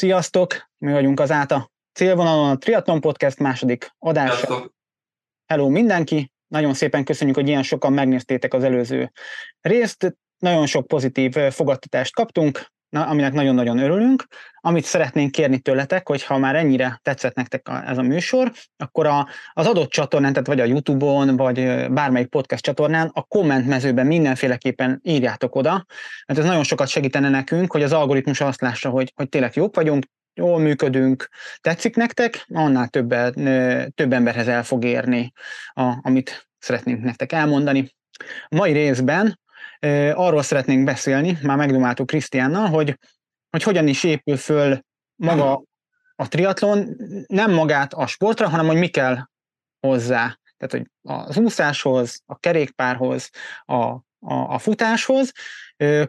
Sziasztok! Mi vagyunk az át a célvonalon a Triathlon Podcast második adása. Sziasztok! Hello mindenki! Nagyon szépen köszönjük, hogy ilyen sokan megnéztétek az előző részt. Nagyon sok pozitív fogadtatást kaptunk, na, aminek nagyon-nagyon örülünk. Amit szeretnénk kérni tőletek, hogy ha már ennyire tetszett nektek a, ez a műsor, akkor a, az adott csatornán, tehát vagy a YouTube-on, vagy bármelyik podcast csatornán a komment mezőben mindenféleképpen írjátok oda, mert ez nagyon sokat segítene nekünk, hogy az algoritmus azt lássa, hogy, hogy tényleg jók vagyunk, jól működünk, tetszik nektek, annál több, több emberhez el fog érni, a, amit szeretnénk nektek elmondani. A mai részben arról szeretnénk beszélni, már megdomáltuk Krisztiánnal, hogy, hogy hogyan is épül föl maga a triatlon, nem magát a sportra, hanem hogy mi kell hozzá. Tehát, hogy az úszáshoz, a kerékpárhoz, a, a, a futáshoz.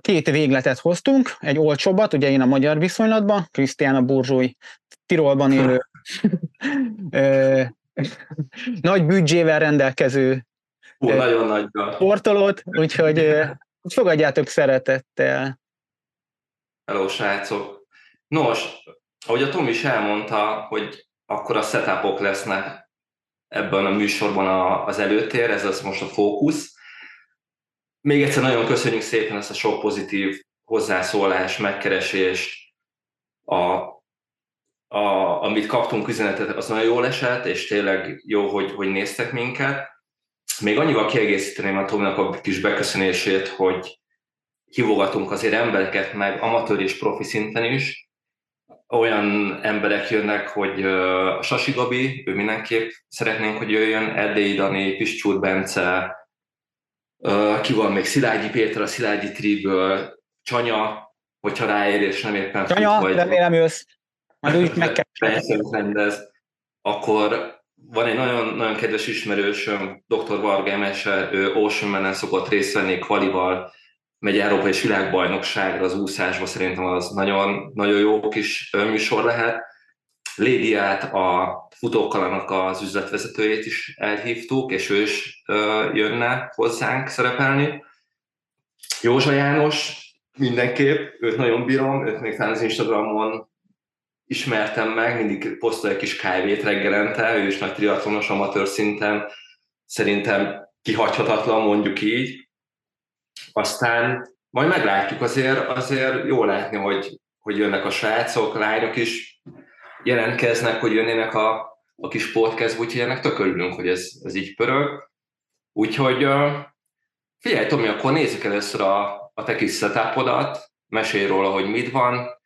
Két végletet hoztunk, egy olcsóbbat, ugye én a magyar viszonylatban, Krisztián a burzsúj Tirolban élő nagy büdzsével rendelkező Hú, nagyon nagy. Sportolót, úgyhogy fogadjátok szeretettel. Hello, srácok! Nos, ahogy a Tom is elmondta, hogy akkor a setupok lesznek ebben a műsorban az előtér, ez az most a fókusz. Még egyszer nagyon köszönjük szépen ezt a sok pozitív hozzászólás, megkeresést, a, a, amit kaptunk üzenetet, az nagyon jól esett, és tényleg jó, hogy, hogy néztek minket. Még annyival kiegészíteném a Tominak a kis beköszönését, hogy hívogatunk azért embereket meg amatőr és profi szinten is. Olyan emberek jönnek, hogy a Sasi Gabi, ő mindenképp szeretnénk, hogy jöjjön, Erdélyi Dani, Piscsúr Bence, ki van még Szilágyi Péter a Szilágyi Triből, Csanya, hogyha ráér és nem éppen Csanya, fut, vagy remélem jössz. Majd úgy meg kell. rendez, akkor van egy nagyon, nagyon kedves ismerősöm, dr. Varga Emese, ő Ocean szokott részt venni kvalival, megy Európa és világbajnokságra az úszásba, szerintem az nagyon, nagyon jó kis műsor lehet. Lédiát, a futókalanak az üzletvezetőjét is elhívtuk, és ő is jönne hozzánk szerepelni. Józsa János, mindenképp, őt nagyon bírom, őt még talán az Instagramon ismertem meg, mindig posztol egy kis kávét reggelente, ő is nagy triatlonos amatőr szinten, szerintem kihagyhatatlan, mondjuk így. Aztán majd meglátjuk, azért, azért jó látni, hogy, hogy jönnek a srácok, lányok is jelentkeznek, hogy jönnének a, a kis podcast, úgyhogy ennek tök örülünk, hogy ez, ez így pörög. Úgyhogy figyelj Tomi, akkor nézzük először a, a te kis setupodat, mesélj róla, hogy mit van,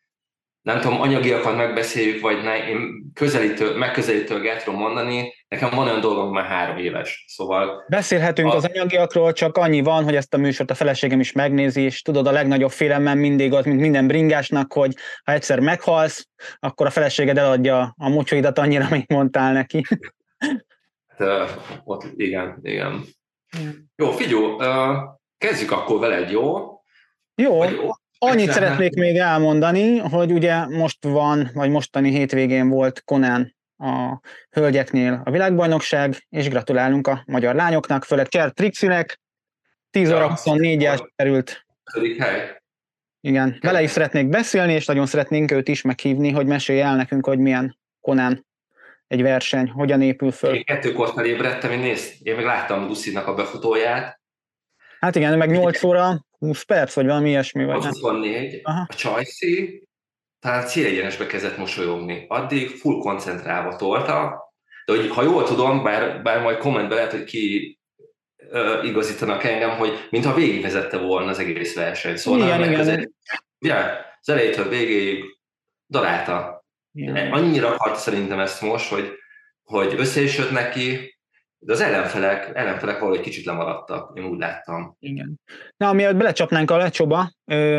nem tudom, anyagiakat megbeszéljük, vagy ne, én közelítő, megközelítőget tudom mondani, nekem van olyan dolgom, már három éves, szóval... Beszélhetünk a... az anyagiakról, csak annyi van, hogy ezt a műsort a feleségem is megnézi, és tudod, a legnagyobb félelmem mindig az, mint minden bringásnak, hogy ha egyszer meghalsz, akkor a feleséged eladja a mocsóidat annyira, amit mondtál neki. Hát, ott, igen, igen. Jó, figyelj, kezdjük akkor veled, jó? Jó. Vagy, Annyit szeretnék még elmondani, hogy ugye most van, vagy mostani hétvégén volt Konán a hölgyeknél a világbajnokság, és gratulálunk a magyar lányoknak, főleg Cser Trixinek, 10 óra 24 került. Igen, vele is szeretnék beszélni, és nagyon szeretnénk őt is meghívni, hogy mesélj el nekünk, hogy milyen Konán egy verseny, hogyan épül föl. Én kettőkor felébredtem, én nézd, én meg láttam Lucinak a befutóját. Hát igen, meg 8 óra 20 perc, vagy valami ilyesmi. Vagy 24, Aha. a Csajci talán célegyenesbe kezdett mosolyogni. Addig full koncentrálva tolta, de hogy, ha jól tudom, bár, bár majd kommentben lehet, hogy ki uh, igazítanak engem, hogy mintha végigvezette volna az egész verseny. Szóval igen, igen. Között, ja, az elejétől végéig darálta. Igen. Annyira akart szerintem ezt most, hogy, hogy össze is jött neki, de az ellenfelek, ellenfelek valahogy kicsit lemaradtak, én úgy láttam. Igen. Na, mielőtt belecsapnánk a lecsóba,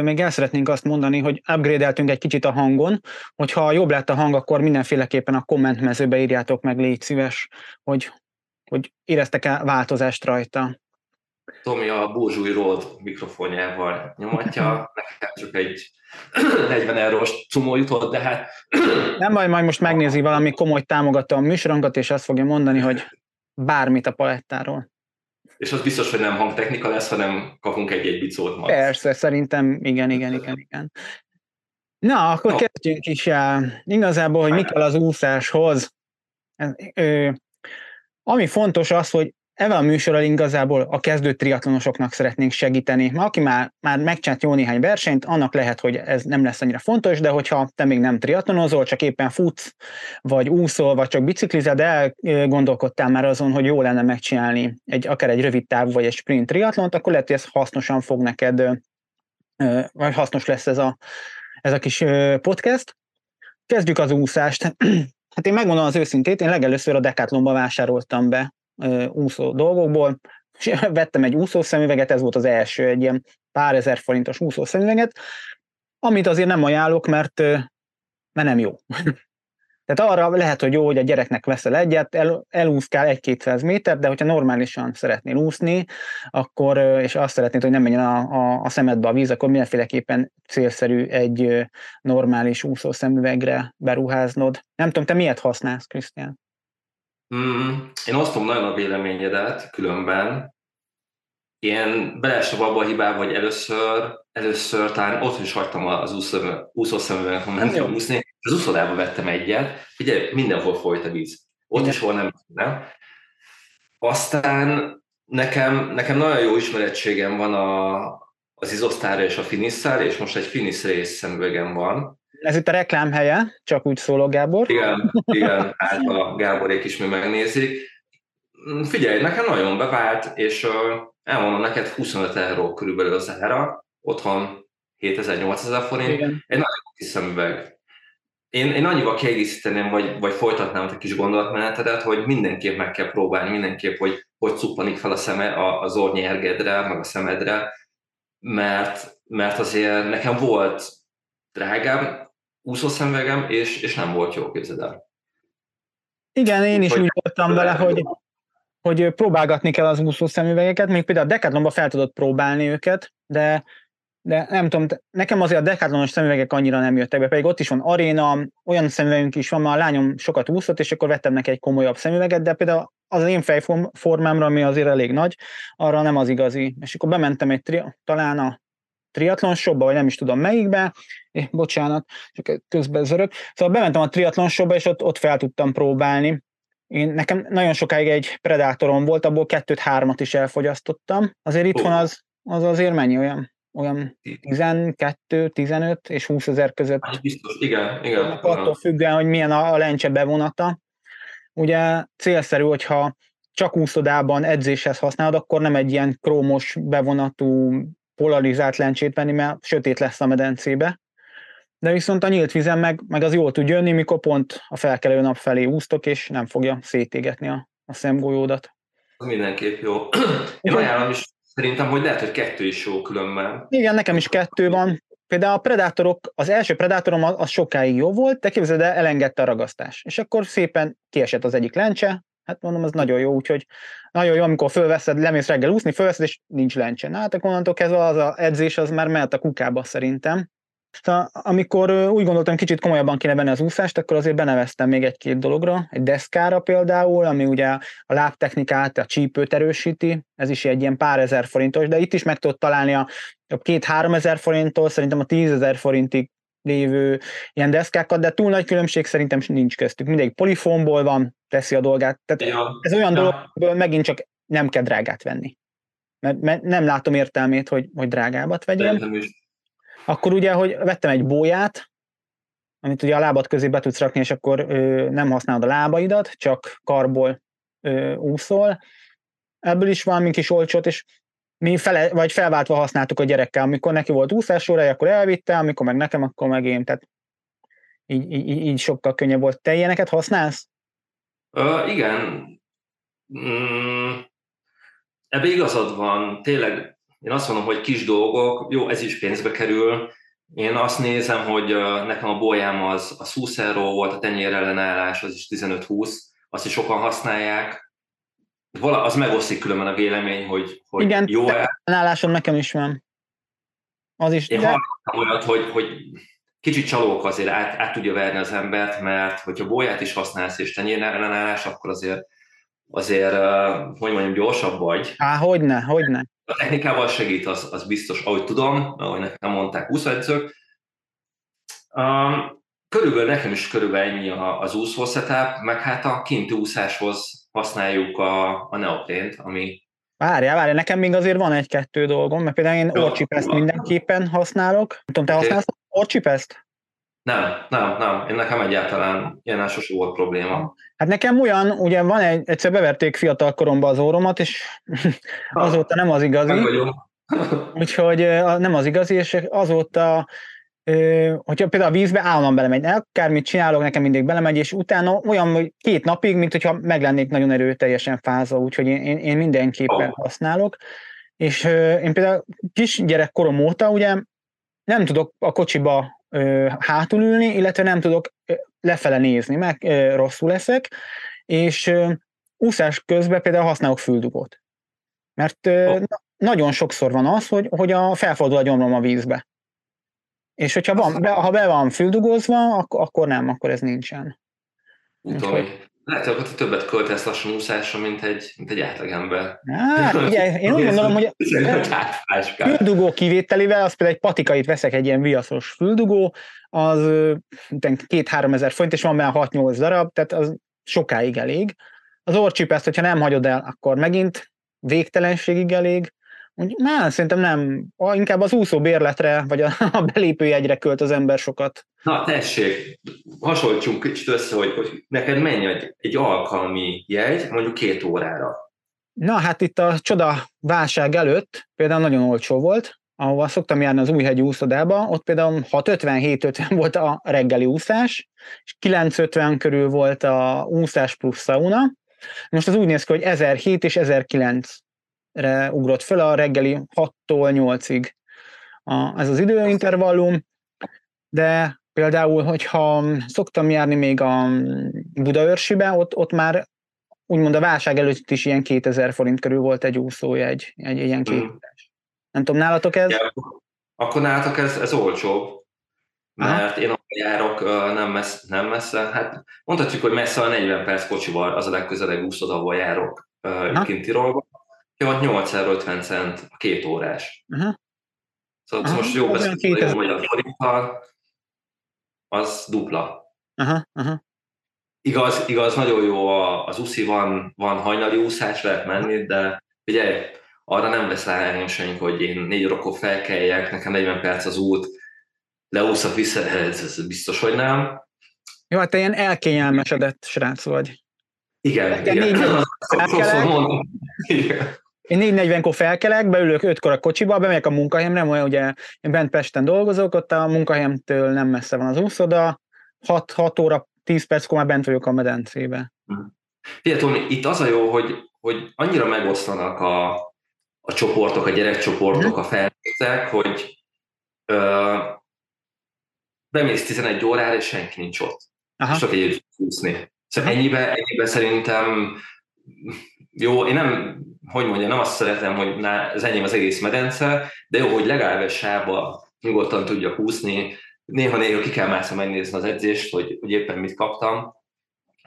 még el szeretnénk azt mondani, hogy upgrade-eltünk egy kicsit a hangon, hogyha jobb lett a hang, akkor mindenféleképpen a komment mezőbe írjátok meg, légy szíves, hogy, hogy éreztek-e változást rajta. Tomi a Bózsúj Road mikrofonjával nyomatja, nekem csak egy 40 eurós cumó jutott, de hát... Nem baj, majd most megnézi valami komoly támogató a műsorunkat, és azt fogja mondani, hogy bármit a palettáról. És az biztos, hogy nem hangtechnika lesz, hanem kapunk egy-egy bicót max. Persze, szerintem igen, igen, igen, igen. Na, akkor no. kezdjünk is el. Igazából, hogy mi kell az úszáshoz. Ö, ami fontos az, hogy Evel a műsorral igazából a kezdő triatlonosoknak szeretnénk segíteni. Aki már, már megcsinált jó néhány versenyt, annak lehet, hogy ez nem lesz annyira fontos, de hogyha te még nem triatlonozol, csak éppen futsz, vagy úszol, vagy csak biciklized, de elgondolkodtál már azon, hogy jó lenne megcsinálni egy, akár egy rövid távú, vagy egy sprint triatlont, akkor lehet, hogy ez hasznosan fog neked, vagy hasznos lesz ez a, ez a kis podcast. Kezdjük az úszást. Hát én megmondom az őszintét, én legelőször a Decathlonba vásároltam be úszó dolgokból, és vettem egy úszószemüveget, ez volt az első, egy ilyen pár ezer forintos úszószemüveget, amit azért nem ajánlok, mert, mert nem jó. Tehát arra lehet, hogy jó, hogy a gyereknek veszel egyet, el, elúszkál egy-kétszáz méter, de hogyha normálisan szeretnél úszni, akkor, és azt szeretnéd, hogy nem menjen a, a, a szemedbe a víz, akkor mindenféleképpen célszerű egy normális úszószemüvegre beruháznod. Nem tudom, te miért használsz, Krisztián? Mm, én osztom nagyon a véleményedet, különben. Én beleestem abba a hibába, hogy először, először talán ott is hagytam az úszószemüveget, ha mentem úszni, az úszodába vettem egyet, ugye mindenhol folyt a víz. Ott is hol nem, nem. Aztán nekem, nekem nagyon jó ismerettségem van a, az izosztára és a finiszszára, és most egy finisz rész szemüvegem van, ez itt a reklám helye, csak úgy szólok, Gábor. Igen, igen, hát a Gáborék is mi megnézik. Figyelj, nekem nagyon bevált, és elmondom neked 25 euró körülbelül az ára, otthon 7000-8000 forint, igen. egy nagyon kis szemüveg. Én, én annyival kiegészíteném, vagy, vagy folytatnám a kis gondolatmenetedet, hogy mindenképp meg kell próbálni, mindenképp, hogy hogy cuppanik fel a szeme az ornyergedre, meg a szemedre, mert, mert azért nekem volt drágább, úszószemüvegem, és, és nem volt jó, képzeld el. Igen, én is hogy úgy voltam vele, hogy, hogy próbálgatni kell az úszószemüvegeket, még például a Decathlonban fel tudod próbálni őket, de de nem tudom, nekem azért a Decathlonos szemüvegek annyira nem jöttek be, pedig ott is van aréna, olyan szemüvegünk is van, mert a lányom sokat úszott, és akkor vettem neki egy komolyabb szemüveget, de például az én fejformámra, ami azért elég nagy, arra nem az igazi. És akkor bementem egy, tri- talán a triatlon shopba, vagy nem is tudom melyikbe, és bocsánat, csak közben zörök. Szóval bementem a triatlon shopba, és ott, ott fel tudtam próbálni. Én, nekem nagyon sokáig egy predátorom volt, abból kettőt, hármat is elfogyasztottam. Azért itthon az, az azért mennyi olyan? olyan 12, 15 és 20 ezer között. Hát biztos, igen, igen. Attól függően, hogy milyen a, a lencse bevonata. Ugye célszerű, hogyha csak úszodában edzéshez használod, akkor nem egy ilyen krómos bevonatú polarizált lencsét venni, mert sötét lesz a medencébe. De viszont a nyílt vizen meg, meg az jól tud jönni, mikor pont a felkelő nap felé úsztok, és nem fogja szétégetni a, a szemgolyódat. Az mindenképp jó. Én ajánlom is szerintem, hogy lehet, hogy kettő is jó különben. Igen, nekem is kettő van. Például a predátorok, az első predátorom az, az sokáig jó volt, de képzeld el, elengedte a ragasztás. És akkor szépen kiesett az egyik lencse, Hát mondom, ez nagyon jó, úgyhogy nagyon jó, amikor fölveszed, lemész reggel úszni, fölveszed, és nincs lencse. Na, hát akkor onnantól kezdve az a edzés, az már mehet a kukába szerintem. Szóval, amikor úgy gondoltam, kicsit komolyabban kéne venni az úszást, akkor azért beneveztem még egy-két dologra, egy deszkára például, ami ugye a lábtechnikát, a csípőt erősíti, ez is egy ilyen pár ezer forintos, de itt is meg tudod találni a, a két-három ezer forinttól, szerintem a tízezer forintig lévő ilyen deszkákat, de túl nagy különbség szerintem nincs köztük. Mindegy polifomból van, teszi a dolgát. Tehát ja. ez olyan ja. dolog, hogy megint csak nem kell drágát venni. Mert, mert nem látom értelmét, hogy, hogy drágábbat vegyem. Akkor ugye, hogy vettem egy bóját, amit ugye a lábad közé be tudsz rakni, és akkor ö, nem használod a lábaidat, csak karból ö, úszol. Ebből is valami kis olcsót, és mi fele, vagy felváltva használtuk a gyerekkel, amikor neki volt úszásóra, akkor elvitte, amikor meg nekem, akkor meg én. Tehát így, így, így sokkal könnyebb volt. Te ilyeneket használsz? Uh, igen. Mm, ebbe igazad van. Tényleg én azt mondom, hogy kis dolgok, jó, ez is pénzbe kerül. Én azt nézem, hogy nekem a bolyám az, a 20 euró volt, a tenyér ellenállás az is 15-20, azt is sokan használják vala, az megosztik különben a vélemény, hogy, hogy Igen, jó ellenállásom nekem is van. Az is. Én de... olyat, hogy, hogy kicsit csalók azért át, át tudja verni az embert, mert hogyha bolyát is használsz és tenyér ellenállás, akkor azért azért, hogy mondjam, gyorsabb vagy. Há, hogyne, hogyne. A technikával segít, az, az biztos, ahogy tudom, ahogy nekem mondták úszóedzők. Um, körülbelül nekem is körülbelül ennyi az úszó setup, meg hát a kinti úszáshoz használjuk a, a neoprént, ami Várjál, várjál, nekem még azért van egy-kettő dolgom, mert például én orcsipeszt mindenképpen használok. Nem tudom, te okay. Orcsipeszt? Nem, nem, nem. Én nekem egyáltalán ilyen sosem volt probléma. Hát nekem olyan, ugye van egy, egyszer beverték fiatal koromba az óromat, és azóta nem az igazi. Nem Úgyhogy nem az igazi, és azóta hogyha például a vízbe állandóan belemegy, akármit csinálok, nekem mindig belemegy, és utána olyan, hogy két napig, mint hogyha meg lennék nagyon erőteljesen fázva, úgyhogy én, én, mindenképpen használok. És én például kis gyerekkorom óta ugye nem tudok a kocsiba hátul ülni, illetve nem tudok lefele nézni, meg rosszul leszek, és úszás közben például használok füldugót. Mert oh. nagyon sokszor van az, hogy, hogy a felfordul a gyomrom a vízbe. És hogyha van, be, ha be van füldugozva, akkor, akkor nem, akkor ez nincsen. tudom, hogy lehet, hogy többet költesz lassan úszásra, mint egy, mint egy átlagember. Hát, ugye, én úgy gondolom, hogy füldugó kivételével, az például egy patikait veszek, egy ilyen viaszos füldugó, az két-három ezer font, és van benne 6-8 darab, tehát az sokáig elég. Az orcsipeszt, hogyha nem hagyod el, akkor megint végtelenségig elég. Nem, szerintem nem. Inkább az úszó bérletre, vagy a, a belépőjegyre költ az ember sokat. Na, tessék, hasonlítsunk kicsit össze, hogy, hogy neked mennyi egy, egy alkalmi jegy, mondjuk két órára. Na, hát itt a csoda válság előtt például nagyon olcsó volt, ahova szoktam járni az Újhegyi úszodába, ott például 650-750 volt a reggeli úszás, és 950 körül volt a úszás plusz sauna. Most az úgy néz ki, hogy 1007 és 1009 re ugrott föl a reggeli 6-tól 8-ig a, ez az időintervallum, de például, hogyha szoktam járni még a Budaörsibe, ott, ott már úgymond a válság előtt is ilyen 2000 forint körül volt egy úszójegy, egy, egy ilyen két. Mm. Nem tudom, nálatok ez? Ja, akkor nálatok ez, ez olcsóbb, mert Aha. én ahol járok nem messze, nem messze, hát mondhatjuk, hogy messze a 40 perc kocsival az a legközelebb úszod, ahol járok kint Tirolban, Ja, 850 cent a két órás. Uh-huh. Szóval uh-huh. most jó beszélni a magyar forinttal, az dupla. Uh-huh. Uh-huh. Igaz, igaz, nagyon jó az uszi, van, van hajnali úszás, lehet menni, de ugye arra nem vesz rá senki, hogy én négy órakor felkeljek, nekem 40 perc az út, leúszak vissza, ez, ez biztos, hogy nem. Jó, hát te ilyen elkényelmesedett srác vagy. Igen, igen. Négy, igen. Én 4.40-kor felkelek, beülök 5-kor a kocsiba, bemegyek a munkahelyemre, olyan ugye én bent Pesten dolgozok, ott a munkahelyemtől nem messze van az úszoda, 6, 6 óra, 10 perckor már bent vagyok a medencébe. Figyelj, itt az a jó, hogy, hogy annyira megosztanak a, a csoportok, a gyerekcsoportok, hmm. a felnőttek, hogy ö, bemész 11 órára, és senki nincs ott. Aha. Csak együtt úszni. Szóval ennyibe, ennyibe szerintem jó, én nem, hogy mondja, nem azt szeretem, hogy az enyém az egész medence, de jó, hogy legalább egy sába nyugodtan tudjak húzni, néha-néha ki kell mászni megnézni az edzést, hogy, hogy éppen mit kaptam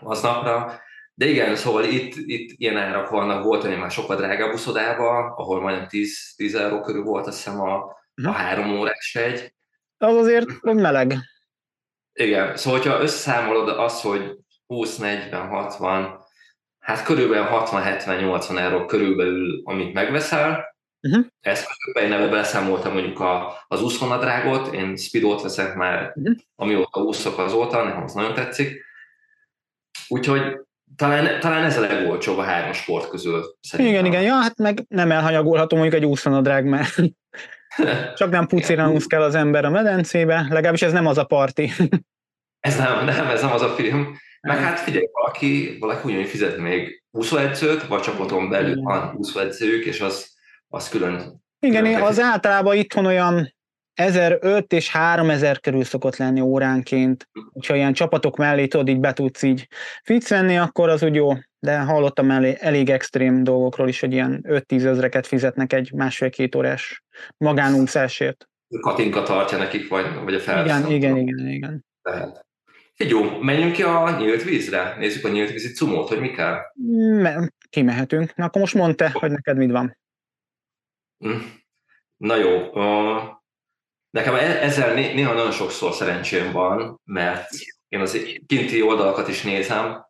aznapra. De igen, szóval itt, itt ilyen árak vannak, volt hogy már sokkal drágább uszodába, ahol majdnem 10, 10 euró körül volt azt hiszem a, a három órás egy. Az azért meleg. Igen, szóval ha összeszámolod azt, hogy 20, 40, 60, hát körülbelül 60-70-80 euró körülbelül, amit megveszel. Uh-huh. Ezt én ebbe beszámoltam mondjuk a, az úszonadrágot, én speedot veszek már, uh-huh. amióta úszok azóta, nekem az nagyon tetszik. Úgyhogy talán, talán ez a legolcsóbb a három sport közül. Szerintem. Igen, igen, ja, hát meg nem elhanyagolható mondjuk egy úszonadrág, mert csak nem pucéran úsz kell az ember a medencébe, legalábbis ez nem az a parti. ez nem, nem, ez nem az a film. Meg hát figyelj, valaki, valaki ugyanúgy fizet még úszóedzőt, vagy csapaton belül van úszóedzők, és az, az külön. Igen, külön az általában itthon olyan 1005 és 3000 körül szokott lenni óránként. Ha ilyen csapatok mellé tudod, így be tudsz így fix venni, akkor az úgy jó. De hallottam elég, elég extrém dolgokról is, hogy ilyen 5-10 ezreket fizetnek egy másfél-két órás magánúszásért. Katinka tartja nekik, vagy, vagy a felhasználó. Igen, igen, igen, igen. Tehát. Jó, menjünk ki a nyílt vízre? Nézzük a nyílt vízi cumót, hogy mi kell? Me- kimehetünk. Na akkor most mondd te, hogy neked mit van. Hm. Na jó. Nekem e- ezzel néha nagyon sokszor szerencsém van, mert én az kinti oldalakat is nézem,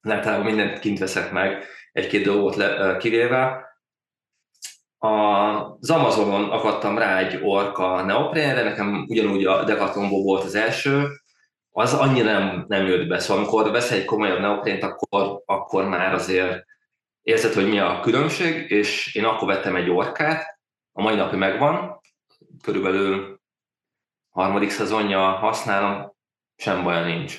általában mindent kint veszek meg, egy-két dolgot le, kivéve. Az Amazonon akadtam rá egy orka neoprénre, nekem ugyanúgy a Decathlonból volt az első, az annyira nem, nem jött be. Szóval amikor veszel egy komolyabb neoprént, akkor, akkor már azért érzed, hogy mi a különbség, és én akkor vettem egy orkát, a mai napig megvan, körülbelül harmadik szezonja használom, sem baja nincs.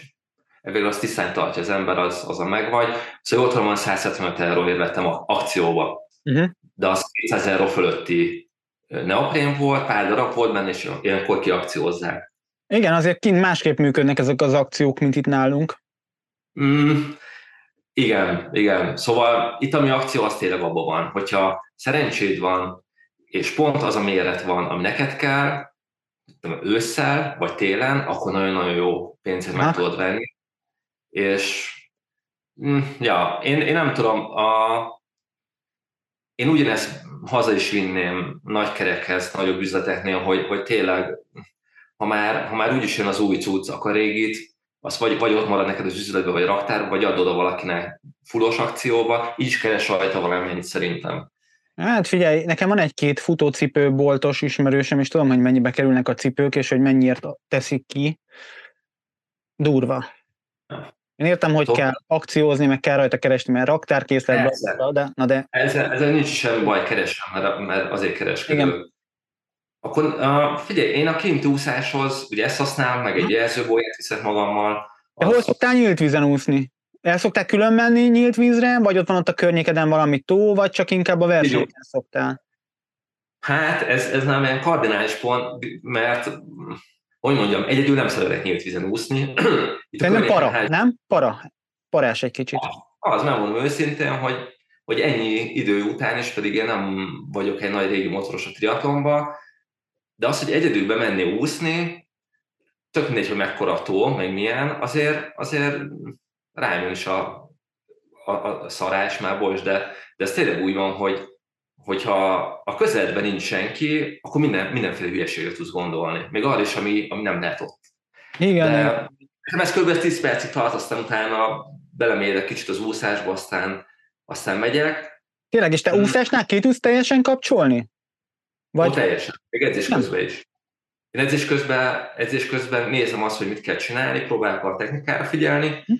Ebből azt tisztán tartja az ember, az, az a megvagy. Szóval ott van 175 euróért vettem akcióba, uh-huh. de az 200 euró fölötti neoprén volt, pár darab volt benne, és ilyenkor kiakciózzák. Igen, azért kint másképp működnek ezek az akciók, mint itt nálunk. Mm, igen, igen. Szóval itt ami akció, az tényleg abban van, hogyha szerencséd van, és pont az a méret van, ami neked kell, ősszel vagy télen, akkor nagyon-nagyon jó pénzért meg tudod venni. És mm, ja, én, én nem tudom, a, én ugyanezt haza is vinném nagy kerekhez, nagyobb üzleteknél, hogy, hogy tényleg, ha már, ha már úgyis jön az új cucc, akkor a régit, az vagy, vagy ott marad neked az üzletbe, vagy raktárba, vagy adod oda valakinek fullos akcióba, így is keres rajta valamennyit szerintem. Hát figyelj, nekem van egy-két futócipőboltos ismerősem, és tudom, hogy mennyibe kerülnek a cipők, és hogy mennyiért teszik ki. Durva. Én értem, hogy kell akciózni, meg kell rajta keresni, mert raktárkészletben, de, na de... Ezzel, ezzel nincs semmi baj keresem, mert, mert azért kereskedő. Igen. Akkor uh, figyelj, én a kinti úszáshoz, ugye ezt használom, meg egy jelzőbolyát viszek magammal. De hol szoktál nyílt vízen úszni? El szoktál külön menni nyílt vízre, vagy ott van ott a környékeden valami tó, vagy csak inkább a versenyeken szoktál? Hát ez, ez nem olyan kardinális pont, mert hogy mondjam, egyedül nem szeretek nyílt vízen úszni. Itt nem para, hát, nem? Para. Parás egy kicsit. Az, az nem mondom őszintén, hogy, hogy ennyi idő után is, pedig én nem vagyok egy nagy régi motoros a triatlonba, de az, hogy egyedül bemenni úszni, tök mindegy, hogy mekkora tó, meg milyen, azért, azért rám is a, a, a szarás már, bocs, de, de ez tényleg úgy van, hogy hogyha a közeledben nincs senki, akkor minden, mindenféle hülyeséget tudsz gondolni. Még arra is, ami, ami nem lehet ott. Igen. De ez kb. 10 percig tart, aztán utána belemérek kicsit az úszásba, aztán, aztán megyek. Tényleg, és te hmm. úszásnál ki tudsz teljesen kapcsolni? Vagy... Ó, teljesen, még edzés nem. közben is. Én edzés közben, edzés közben nézem azt, hogy mit kell csinálni, próbálok a technikára figyelni, hm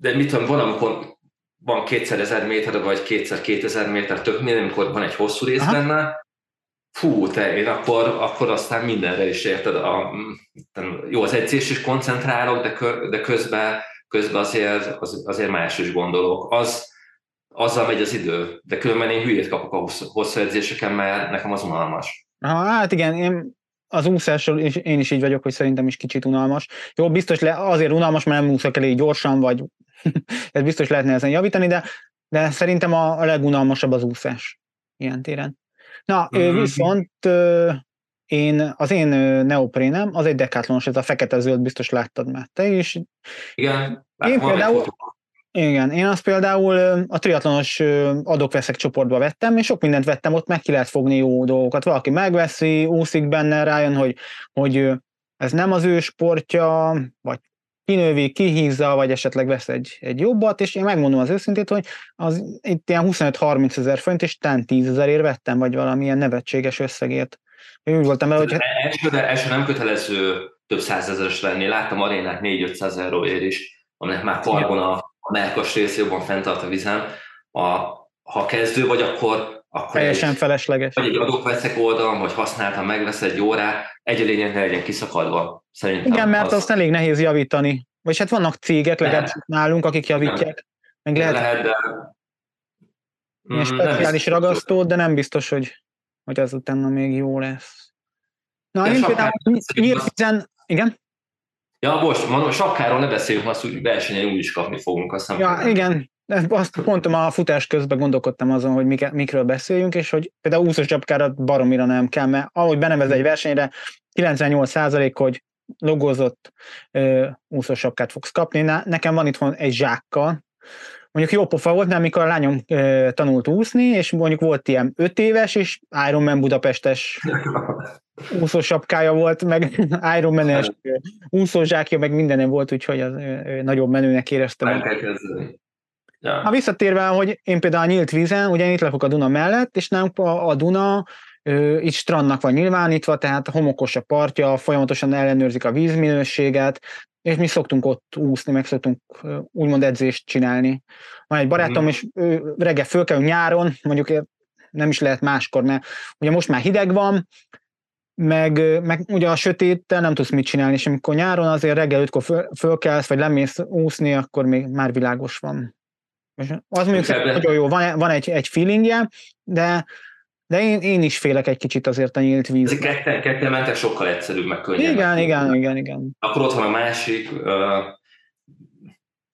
de mit tudom, van, amikor van kétszer ezer méter, vagy kétszer kétezer méter, minden, amikor van egy hosszú rész Aha. benne, fú, te, én akkor, akkor aztán mindenre is érted, a, jó, az edzés is koncentrálok, de, kö, de közben, közben azért, az, azért más is gondolok. Az, azzal megy az idő, de különben én hülyét kapok a hosszú, edzéseken, mert nekem az unalmas. Ha, hát igen, én az úszásról is, én is így vagyok, hogy szerintem is kicsit unalmas. Jó, biztos le, azért unalmas, mert nem úszok elég gyorsan, vagy ez biztos lehetne ezen javítani, de, de szerintem a, a legunalmasabb az úszás ilyen téren. Na, mm-hmm. viszont én, az én neoprénem, az egy dekátlonos, ez a fekete-zöld, biztos láttad már te is. Igen, én például, igen, én azt például a triatlonos adok-veszek csoportba vettem, és sok mindent vettem, ott meg ki lehet fogni jó dolgokat. Valaki megveszi, úszik benne, rájön, hogy, hogy ez nem az ő sportja, vagy kinővi, kihízza, vagy esetleg vesz egy, egy jobbat, és én megmondom az őszintét, hogy az itt ilyen 25-30 ezer font, és tán 10 ezerért vettem, vagy valamilyen nevetséges összegért. Én úgy voltam el, hogy... Első, első nem kötelező több százezeres lenni. Láttam arénák 4-500 euróért is, aminek már karbon a, a melkas rész jobban fenntart a vizen. A, ha kezdő vagy, akkor akkor Teljesen egy, felesleges. Vagy egy adókveszek oldalon, vagy használtam, megvesz egy órát, egy a lényeg ne legyen kiszakadva. Szerintem Igen, mert az... azt elég nehéz javítani. Vagy hát vannak cégek, legalábbis nálunk, akik javítják. Meg lehet, lehet de... Ilyen mm, speciális ragasztó, de nem biztos, hogy, hogy az utána még jó lesz. Na, én például nyílt igen? Ja, most mondom, sapkáról ne beszéljünk, azt úgy versenyen úgy is kapni fogunk. Azt ja, igen, azt pont a futás közben gondolkodtam azon, hogy mik, mikről beszéljünk, és hogy például úszós csapkára baromira nem kell, mert ahogy benevez egy versenyre, 98% hogy logozott úszós sapkát fogsz kapni. Na, nekem van itthon egy zsákkal, mondjuk jó pofa volt, mert amikor a lányom uh, tanult úszni, és mondjuk volt ilyen öt éves, és Ironman Budapestes úszósapkája volt, meg Iron Man-es úszózsákja, meg mindenem volt, úgyhogy az nagyobb menőnek éreztem. Ja. Ha visszatérve, hogy én például a nyílt vízen, ugye itt lakok a Duna mellett, és nálunk a, a Duna itt strandnak van nyilvánítva, tehát homokos a partja, folyamatosan ellenőrzik a vízminőséget, és mi szoktunk ott úszni, meg szoktunk úgymond edzést csinálni. Van egy barátom, mm. és ő reggel föl kell nyáron, mondjuk nem is lehet máskor, mert ugye most már hideg van, meg, meg ugye a sötéttel nem tudsz mit csinálni, és amikor nyáron azért reggel ötkor föl, fölkelsz, vagy lemész úszni, akkor még már világos van. És az mondjuk szerintem nagyon jó, van, van egy, egy feelingje, de de én, én is félek egy kicsit azért a nyílt víz. Ketten, ketten mentek sokkal egyszerűbb, meg könnyebb. Igen, igen, igen, igen. Akkor ott van a másik, uh,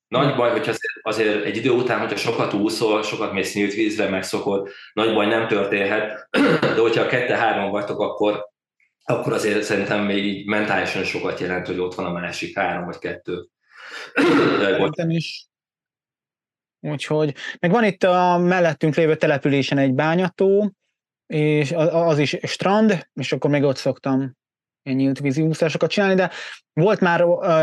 nagy baj, hogy azért, azért egy idő után, hogyha sokat úszol, sokat mész nyílt vízre, megszokod, nagy baj nem történhet, de hogyha a kette-hárman vagytok, akkor, akkor azért szerintem még így mentálisan sokat jelent, hogy ott van a másik három vagy kettő. Szerintem is. Úgyhogy, meg van itt a mellettünk lévő településen egy bányató, és az is strand, és akkor még ott szoktam ilyen nyílt vízi úszásokat csinálni, de volt már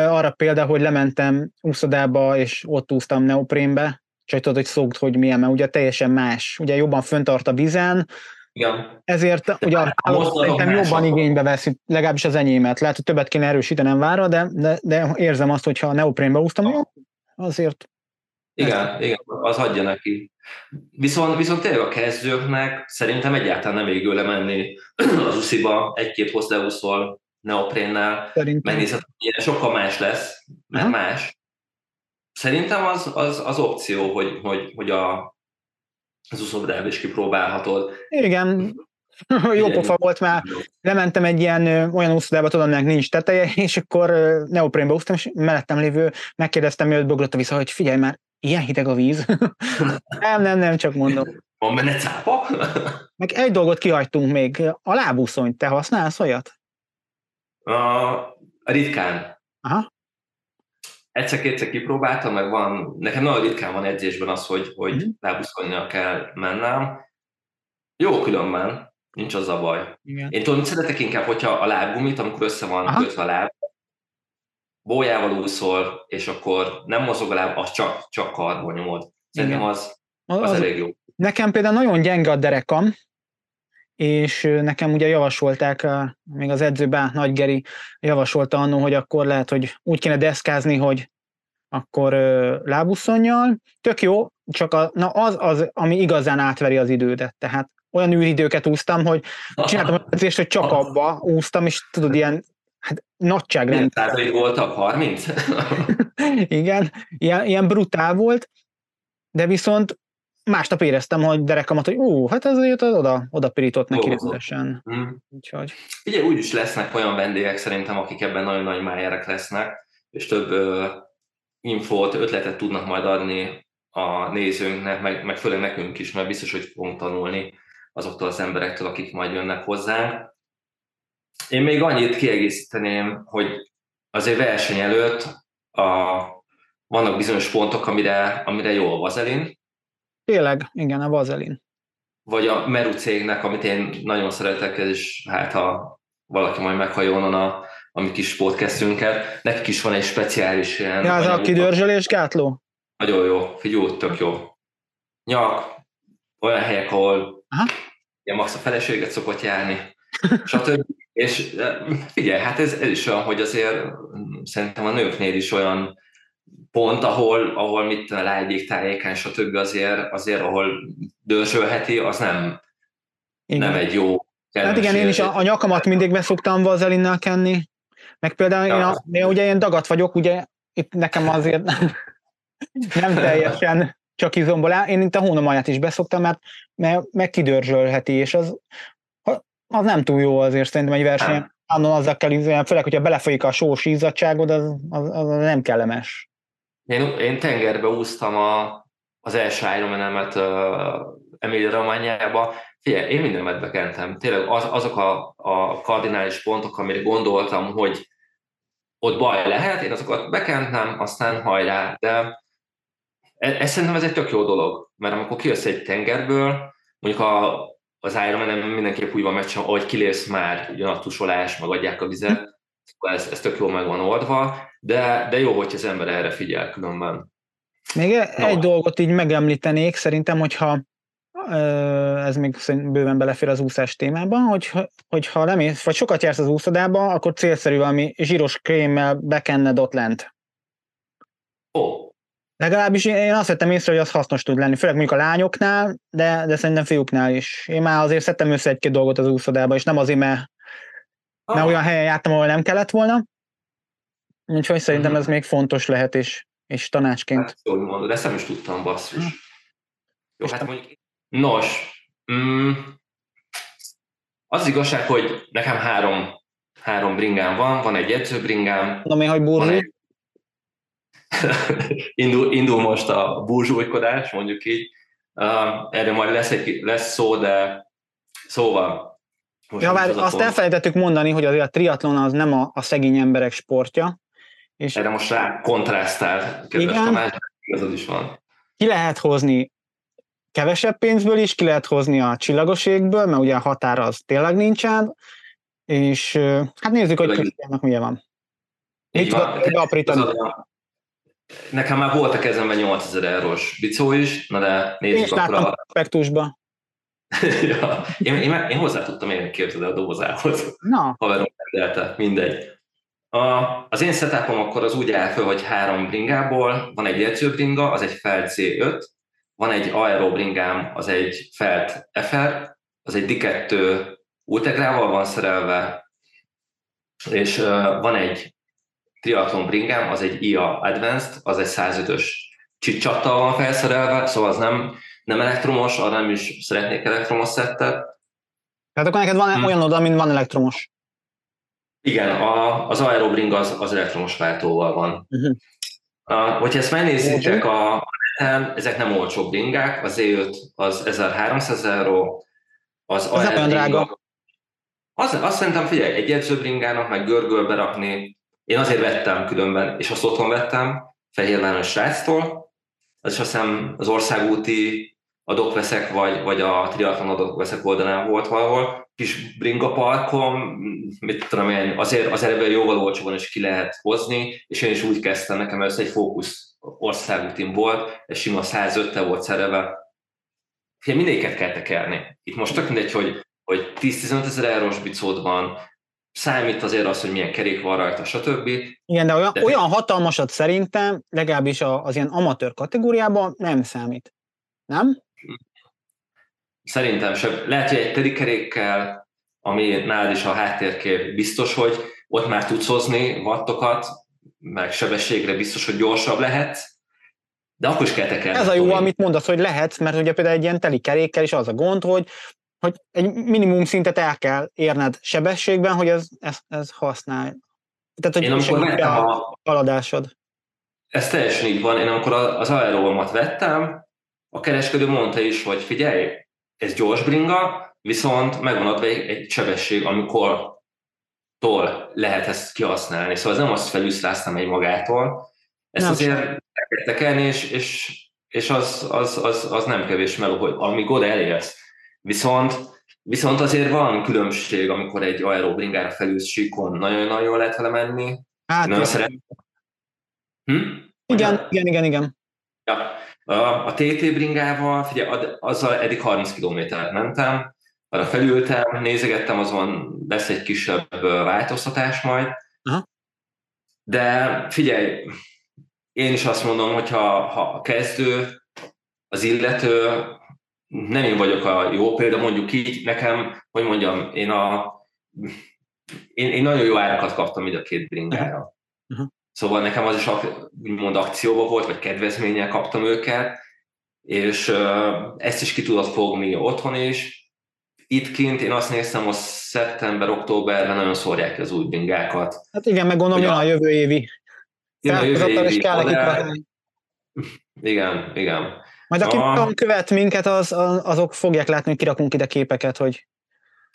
arra példa, hogy lementem úszodába, és ott úsztam neoprénbe, csak tudod, hogy szokd, hogy milyen, mert ugye teljesen más, ugye jobban föntart a vizen, igen. Ezért ugye a szerintem jobban igénybe veszi, legalábbis az enyémet. Lehet, hogy többet kéne erősítenem vára, de, de, de érzem azt, hogy ha neoprénbe úsztam, azért igen, Ez... igen, az adja neki. Viszont, viszont tényleg a kezdőknek szerintem egyáltalán nem égő lemenni az usziba, egy-két hozzáúszol neoprénnel, megnézed, hogy sokkal más lesz, mert ha? más. Szerintem az, az, az opció, hogy, hogy, hogy a, az úszódrába is kipróbálhatod. Igen, jó pofa volt már, lementem egy ilyen olyan úszodába, tudom, aminek nincs teteje, és akkor neoprénbe úsztam, és mellettem lévő megkérdeztem, mielőtt böglötte vissza, hogy figyelj már, ilyen hideg a víz. nem, nem, nem, csak mondom. Van benne cápa? Meg egy dolgot kihagytunk még, a lábúszony. Te használsz olyat? A, ritkán. Aha. Egyszer-kétszer kipróbáltam, meg van, nekem nagyon ritkán van edzésben az, hogy, hogy mm. lábuszonyjal kell mennem. Jó különben, nincs az a baj. Igen. Én tudom, szeretek inkább, hogyha a lábgumit, amikor össze van Aha. kötve a láb, bójával úszol, és akkor nem mozog a láb, az csak, csak kardból nyomod. Szerintem az, az, az elég jó. Nekem például nagyon gyenge a derekam, és nekem ugye javasolták, még az edzőben Nagy Geri javasolta annó, hogy akkor lehet, hogy úgy kéne deszkázni, hogy akkor lábuszonnyal. Tök jó, csak a, na az az, ami igazán átveri az idődet. Tehát olyan űridőket úsztam, hogy csináltam az edzést, hogy csak abba úsztam, és tudod, ilyen Hát nagyságrend. Milyen voltak? 30? Igen, ilyen, ilyen brutál volt, de viszont másnap éreztem, hogy derekamat, hogy ó, hát azért az oda, oda pirított neki rendesen. Mm. Úgyhogy. Ugye úgy is lesznek olyan vendégek szerintem, akik ebben nagyon nagy májerek lesznek, és több uh, infót, ötletet tudnak majd adni a nézőnknek, meg, meg főleg nekünk is, mert biztos, hogy fogunk tanulni azoktól az emberektől, akik majd jönnek hozzánk. Én még annyit kiegészíteném, hogy azért verseny előtt a, vannak bizonyos pontok, amire, amire jó a vazelin. Tényleg, igen, a vazelin. Vagy a Meru cégnek, amit én nagyon szeretek, és hát ha valaki majd meghajolna a, a mi kis podcastünket, nekik is van egy speciális ilyen... Ja, az a kidörzsölés gátló? Nagyon jó, figyelj, tök jó. Nyak, olyan helyek, ahol Aha. ilyen max a feleséget szokott járni, stb. És figyelj, hát ez, ez is olyan, hogy azért szerintem a nőknél is olyan pont, ahol, ahol mit rá egyik tájéken, stb. azért, azért ahol dörzsölheti, az nem, igen. nem egy jó Hát igen, én is a, a nyakamat mindig beszoktam vazelinnel kenni, meg például én, a, én ugye én dagat vagyok, ugye itt nekem azért nem teljesen csak izomból áll. Én itt a hónamaját is beszoktam, mert, mert meg kidörzsölheti, és az az nem túl jó azért szerintem egy versenyen. Annon azzal kell izolni, főleg, hogyha belefolyik a sós izzadságod, az, az, az nem kellemes. Én, én tengerbe úsztam a, az első Ironman-emet uh, Emilia Romanyába. Figyelj, én mindenet bekentem. Tényleg az, azok a, a kardinális pontok, amire gondoltam, hogy ott baj lehet, én azokat bekentem, aztán hajrá. De ez, ez szerintem ez egy tök jó dolog, mert amikor kijössz egy tengerből, mondjuk a az Ironman mindenképp úgy van megcsinálva, ahogy kilépsz már, jön a tusolás, meg adják a vizet, ez, ez tök jól meg van oldva, de, de jó, hogy az ember erre figyel különben. Még no. egy dolgot így megemlítenék, szerintem, hogyha ez még bőven belefér az úszás témában, hogy, hogyha nem ész, vagy sokat jársz az úszodába, akkor célszerű valami zsíros krémmel bekenned ott lent. Ó. Oh. Legalábbis én azt vettem észre, hogy az hasznos tud lenni, főleg mondjuk a lányoknál, de, de szerintem fiúknál is. Én már azért szedtem össze egy-két dolgot az úszodába, és nem azért, mert, mert ah. olyan helyen jártam, ahol nem kellett volna. Úgyhogy szerintem mm-hmm. ez még fontos lehet, és, és tanácsként. Hát, jól mondod, ezt nem is tudtam, basszus. Hm. Jó, hát mondjuk Nos, mm, az igazság, hogy nekem három, három bringám van, van egy edzőbringám. Na mi, hogy burzsú? Egy... indul, indul most a burzsúlykodás, mondjuk így. Uh, erre majd lesz, egy, lesz szó, de szóval. Most ja, már az azt elfelejtettük mondani, hogy azért a triatlon az nem a, a szegény emberek sportja. És erre most rá kontrasztál, kedves igen, Tamás, az is van. Ki lehet hozni kevesebb pénzből is ki lehet hozni a csillagoségből, mert ugye a határ az tényleg nincsen, és hát nézzük, hogy Krisztiánnak milyen van. Mit aprítani? Nekem már volt a kezemben 8000 eurós bicó is, na de nézzük én akkor a... spektusba. ja, én, én, én, hozzá tudtam én képzeld a dobozához. Na. Haverom rendelte, mindegy. A, az én setupom akkor az úgy áll föl, hogy három bringából, van egy edzőbringa, az egy Feld C5, van egy aerobringám, az egy Felt FR, az egy D2 ultegrával van szerelve, és uh, van egy triathlon bringám, az egy IA Advanced, az egy 105-ös csicsattal van felszerelve, szóval az nem, nem elektromos, arra nem is szeretnék elektromos szettet. Tehát akkor neked van hmm. olyan oda, mint van elektromos? Igen, a, az aerobring az, az elektromos váltóval van. Uh-huh. Uh, hogyha ezt megnézitek a ezek nem olcsó bringák, az E5 az 1300 euró, az az nem olyan drága. Az, azt szerintem, figyelj, egy edzőbringának meg görgölbe rakni, én azért vettem különben, és azt otthon vettem, Fehérváros sráctól, az is azt hiszem az országúti adok veszek, vagy, vagy a triatlon adok veszek oldalán volt valahol, kis bringa parkom, mit tudom én, azért, azért ebből jóval olcsóban is ki lehet hozni, és én is úgy kezdtem, nekem ez egy fókusz országútin volt, egy sima 105 volt szereve. Figyelj, mindegyiket kell tekerni. Itt most tök mindegy, hogy, hogy 10-15 ezer eurós bicód van, számít azért az, hogy milyen kerék van rajta, stb. Igen, de olyan, de olyan hatalmasat szerintem, legalábbis az ilyen amatőr kategóriában nem számít. Nem? Szerintem sem. Lehet, hogy egy terikerékkel, ami nálad is a háttérkép biztos, hogy ott már tudsz hozni wattokat, meg sebességre biztos, hogy gyorsabb lehet, de akkor is kell tekerni. Ez a jó, amit mondasz, hogy lehet, mert ugye például egy ilyen teli kerékkel is az a gond, hogy, hogy egy minimum szintet el kell érned sebességben, hogy ez, ez, ez használ. Tehát, hogy Én amikor vettem a, a haladásod. Ez teljesen így van. Én amikor az aerómat vettem, a kereskedő mondta is, hogy figyelj, ez gyors bringa, viszont megvan adva egy, egy sebesség, amikor tól lehet ezt kihasználni. Szóval ez nem azt felüszláztam egy magától. Ezt nem azért el tekelni, és, és, és az, az, az, az, nem kevés meló, hogy amíg oda elérsz. Viszont, viszont azért van különbség, amikor egy aerobringára felülsz síkon, nagyon-nagyon jól lehet vele menni. Hát, nagyon szeret... hm? Igen, igen, igen, igen. Ja. A, TT bringával, figyelj, azzal eddig 30 kilométert mentem, arra felültem, nézegettem, azon lesz egy kisebb változtatás majd. Aha. De figyelj, én is azt mondom, hogy ha, ha a kezdő, az illető, nem én vagyok a jó példa, mondjuk így, nekem, hogy mondjam, én a én, én nagyon jó árakat kaptam ide a két bringára. Uh-huh. Szóval nekem az is úgymond akcióba volt, vagy kedvezménnyel kaptam őket, és ezt is ki tudod fogni otthon is, itt kint én azt néztem, hogy szeptember-októberben nagyon szórják ki az új bingákat. Hát igen, meg gondolom, jön a jövő évi. Jön a jövő évi is kell nekik Igen, igen. Majd aki a... követ minket, az, azok fogják látni, hogy kirakunk ide képeket, hogy...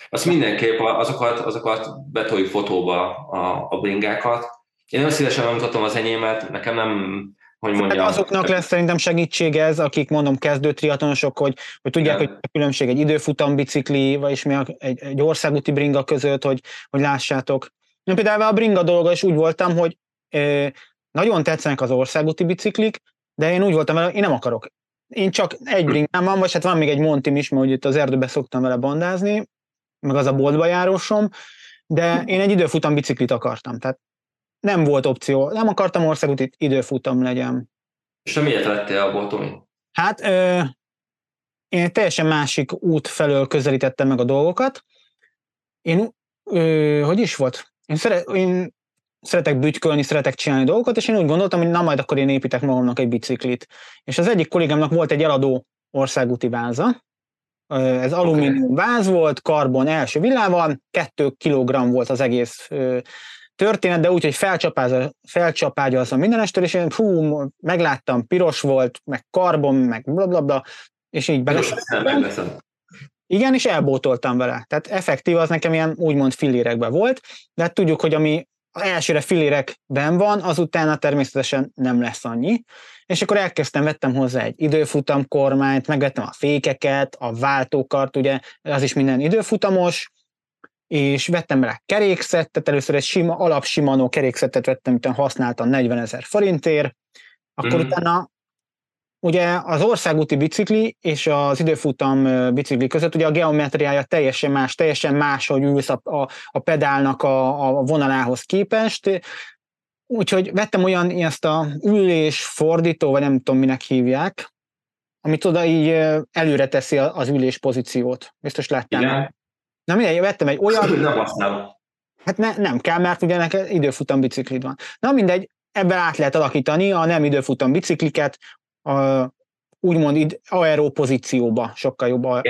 Azt mindenképp, azokat, azokat betoljuk fotóba a, a bringákat. Én nagyon szívesen mutatom az enyémet, nekem nem hogy mondjam. Hát azoknak lesz szerintem segítség ez, akik mondom kezdő triatonosok, hogy, hogy tudják, Igen. hogy a különbség egy időfutam bicikli, vagy mi a, egy, egy országúti bringa között, hogy, hogy lássátok. Én például a bringa dolga is úgy voltam, hogy ö, nagyon tetszenek az országúti biciklik, de én úgy voltam vele, én nem akarok. Én csak egy bringám van, vagy hát van még egy Montim is, mert itt az erdőbe szoktam vele bandázni, meg az a boltba járósom, de én egy időfutam biciklit akartam. Tehát nem volt opció. Nem akartam országúti időfutam legyen. És miért lettél abból, Tomi? Hát ö, én teljesen másik út felől közelítettem meg a dolgokat. Én, ö, hogy is volt? Én, szere, én szeretek bütykölni, szeretek csinálni dolgokat, és én úgy gondoltam, hogy na majd akkor én építek magamnak egy biciklit. És az egyik kollégámnak volt egy eladó országúti váza, ez alumínium váz volt, karbon első villával, 2 kg volt az egész történet, de úgy, hogy felcsapágyalszom minden estől, és én hú, megláttam, piros volt, meg karbon, meg blablabla, bla, bla, és így bele. Igen, és elbótoltam vele. Tehát effektív az nekem ilyen úgymond fillérekben volt, de hát tudjuk, hogy ami az elsőre filérekben van, azután természetesen nem lesz annyi. És akkor elkezdtem, vettem hozzá egy időfutam kormányt, megvettem a fékeket, a váltókart, ugye az is minden időfutamos, és vettem rá kerékszettet, először egy sima, alap Shimano kerékszettet vettem, utána használtam 40 ezer forintért, akkor mm. utána ugye az országúti bicikli és az időfutam bicikli között ugye a geometriája teljesen más, teljesen más, hogy ülsz a, a, a pedálnak a, a vonalához képest, úgyhogy vettem olyan ezt a ülés fordító, vagy nem tudom minek hívják, amit oda így előre teszi az ülés pozíciót. Biztos láttál. Igen. Na mindegy, vettem egy olyan... Nem használom. Hát ne, nem kell, mert ugye neked időfutam biciklid van. Na mindegy, ebben át lehet alakítani a nem időfutam bicikliket, a, úgymond id, aeró pozícióba, sokkal jobb aeró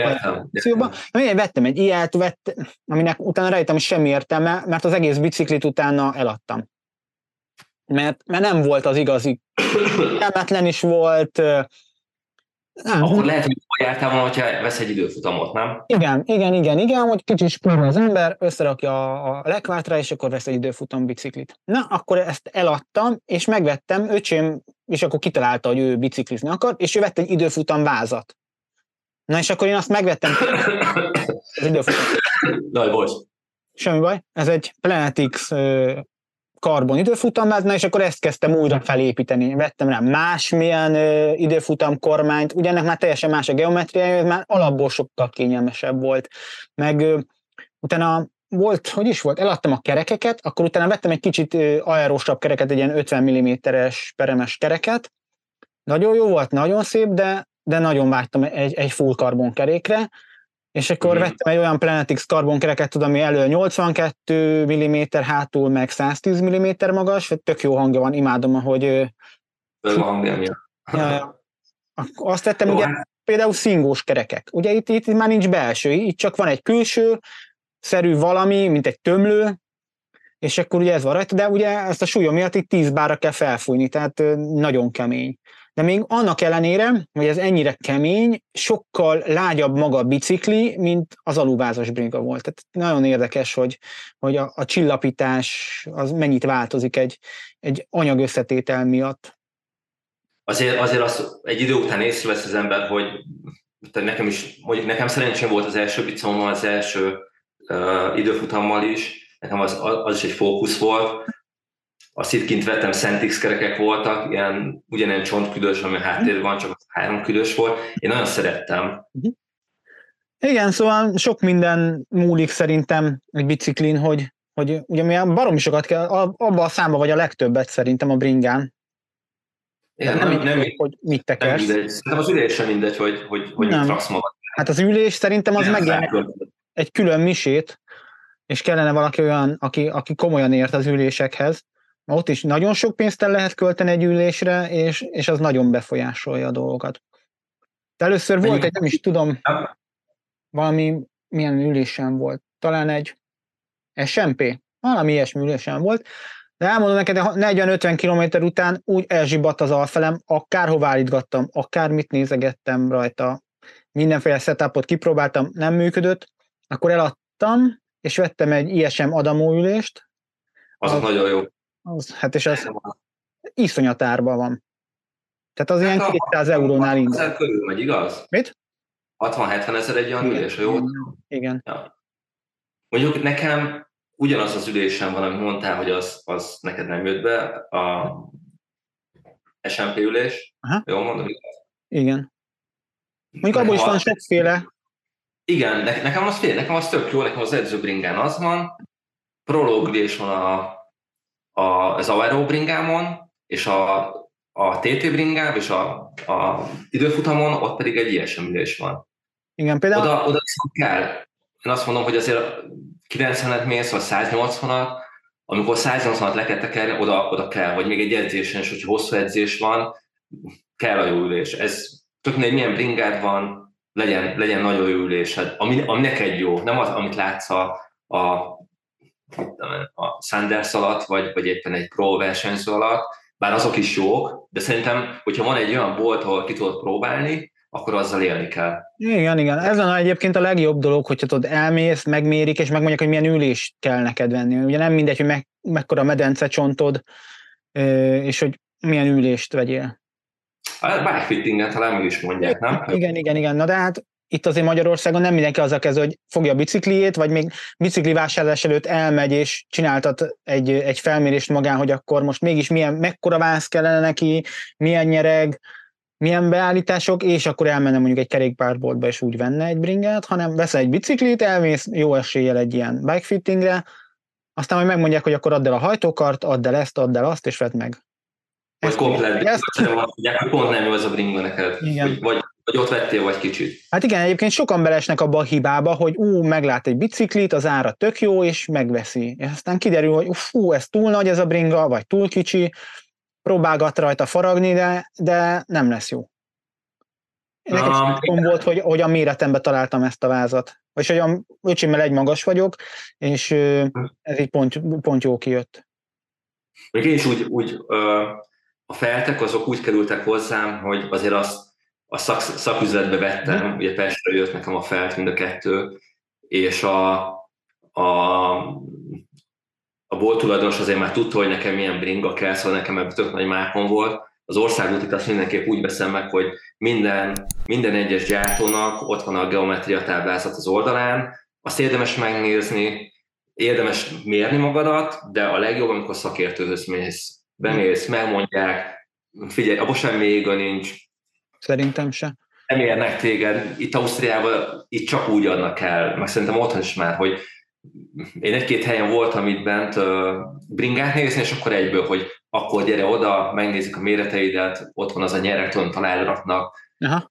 pozícióba. Na mindegy, vettem egy ilyet, vett, aminek utána rájöttem, hogy semmi értelme, mert az egész biciklit utána eladtam. Mert, mert nem volt az igazi. Kelletlen is volt, nem. Akkor lehet, hogy jártál volna, hogyha vesz egy időfutamot, nem? Igen, igen, igen, igen, hogy kicsit spórol az ember, összerakja a lekvártra, és akkor vesz egy időfutam biciklit. Na, akkor ezt eladtam, és megvettem, öcsém, és akkor kitalálta, hogy ő biciklizni akar, és ő vett egy időfutam vázat. Na, és akkor én azt megvettem. Az időfutam. Na, bocs. Semmi baj. Ez egy Planetix karbon időfutamát, és akkor ezt kezdtem újra felépíteni. Vettem rá másmilyen időfutam kormányt, ugye ennek már teljesen más a geometriája, ez már alapból sokkal kényelmesebb volt. Meg utána volt, hogy is volt, eladtam a kerekeket, akkor utána vettem egy kicsit aerósabb kereket, egy ilyen 50 mm-es peremes kereket. Nagyon jó volt, nagyon szép, de, de nagyon vágytam egy, egy full karbon kerékre, és akkor mm. vettem egy olyan Planetix karbonkereket, tudom, ami elő 82 mm, hátul meg 110 mm magas, tök jó hangja van, imádom, ahogy... Tök hangja, ja, ja. Azt tettem, ugye, hát- például szingós kerekek. Ugye itt, itt már nincs belső, itt csak van egy külső, szerű valami, mint egy tömlő, és akkor ugye ez van rajta, de ugye ezt a súlyom miatt itt 10 bára kell felfújni, tehát nagyon kemény. De még annak ellenére, hogy ez ennyire kemény, sokkal lágyabb maga a bicikli, mint az aluvázas bringa volt. Tehát nagyon érdekes, hogy, hogy a, a csillapítás az mennyit változik egy, egy anyag összetétel miatt. Azért, azért az egy idő után észrevesz az ember, hogy nekem is, hogy nekem szerencsém volt az első bicommal, az első uh, időfutammal is, nekem az, az is egy fókusz volt, azt itt kint vettem Centix kerekek voltak, ilyen ugyanilyen csontküdös, ami a háttér van, csak az három küdös volt. Én nagyon szerettem. Mhm. Igen, szóval sok minden múlik szerintem egy biciklin, hogy, hogy ugye mi baromi sokat kell, abban a számba vagy a legtöbbet szerintem a bringán. Igen, nem, nem, nem, hogy mit tekersz. Nem mindegy. Szerintem az ülés sem mindegy, hogy, hogy, hogy nem. mit magad. Hát az ülés szerintem az meg egy külön misét, és kellene valaki olyan, aki, aki komolyan ért az ülésekhez, ott is nagyon sok pénzt el lehet költeni egy ülésre, és, és az nagyon befolyásolja a dolgokat. De először volt egy, nem is tudom, valami, milyen ülésen volt, talán egy SMP, valami ilyesmi ülésen volt, de elmondom neked, 40-50 km után úgy elzsibadt az alfelem, akárhová állítgattam, akármit nézegettem rajta, mindenféle setupot kipróbáltam, nem működött, akkor eladtam, és vettem egy ISM adamóülést. Az, az nagyon jó. Az, hát és az iszonyat árban van. Tehát az hát ilyen 200 eurónál indul. Ezer körül megy, igaz? Mit? 60-70 ezer egy olyan ülés, jó? Igen. Ja. Mondjuk nekem ugyanaz az ülésem van, amit mondtál, hogy az, az neked nem jött be, a SMP ülés. Aha. Jól mondom? Igen. Mondjuk abból is van sokféle. Igen, ne, nekem az fél, nekem az tök jó, nekem az edzőbringán az van, prológülés van a, a, az aerobringámon, és a, a TT bringám, és a, a időfutamon, ott pedig egy ilyesmi ülés van. Igen, például... Oda, oda kell. Én azt mondom, hogy azért 90-et mész, vagy 180-at, amikor 180-at le kell tekerni, oda, oda kell, vagy még egy edzésen is, hogyha hosszú edzés van, kell a jó ülés. Ez tök mindegy, milyen bringád van, legyen, legyen nagyon jó ülésed, ami, ami neked jó, nem az, amit látsz a, a, a Sanders alatt, vagy, vagy éppen egy pro versenyző alatt, bár azok is jók, de szerintem, hogyha van egy olyan bolt, ahol ki tudod próbálni, akkor azzal élni kell. Igen, igen. Ez a egyébként a legjobb dolog, hogyha tudod, elmész, megmérik, és megmondják, hogy milyen ülést kell neked venni. Ugye nem mindegy, hogy me- mekkora medence csontod, és hogy milyen ülést vegyél. A bikefittinget talán meg is mondják, nem? Igen, igen, igen. Na de hát itt azért Magyarországon nem mindenki az a kezd, hogy fogja a bicikliét, vagy még bicikli vásárlás előtt elmegy, és csináltat egy, egy felmérést magán, hogy akkor most mégis milyen, mekkora vász kellene neki, milyen nyereg, milyen beállítások, és akkor elmenne mondjuk egy kerékpárboltba, és úgy venne egy bringát, hanem veszel egy biciklit, elmész jó eséllyel egy ilyen bikefittingre, aztán majd megmondják, hogy akkor add el a hajtókart, add el ezt, add el azt, és vedd meg. Vagy komplet, ezt... hogy pont nem jó ez a bringa neked. Igen. Vagy, vagy ott vettél, vagy kicsit. Hát igen, egyébként sokan belesnek abba a hibába, hogy ú, meglát egy biciklit, az ára tök jó, és megveszi. És aztán kiderül, hogy fú, ez túl nagy ez a bringa, vagy túl kicsi, próbálgat rajta faragni, de, de nem lesz jó. Nekem um, volt, hogy, hogy a méretembe találtam ezt a vázat. Vagy hogy a öcsimmel egy magas vagyok, és ez így pont, pont jó kijött. Még én is úgy, úgy a feltek azok úgy kerültek hozzám, hogy azért azt a szak, szaküzletbe vettem, mm. ugye Pestre jött nekem a felt mind a kettő, és a, a, a bolt tulajdonos azért már tudta, hogy nekem milyen bringa kell, szóval nekem ebből tök nagy mákon volt. Az országútit azt mindenképp úgy veszem meg, hogy minden, minden egyes gyártónak ott van a geometria táblázat az oldalán, azt érdemes megnézni, érdemes mérni magadat, de a legjobb, amikor szakértőhöz mész, bemész, megmondják, figyelj, abban semmi éga nincs, Szerintem se. Nem érnek téged. Itt Ausztriában itt csak úgy adnak el, meg szerintem otthon is már, hogy én egy-két helyen voltam itt bent bringát nézni, és akkor egyből, hogy akkor gyere oda, megnézik a méreteidet, ott van az a nyerek, tudom, talán raknak. Aha.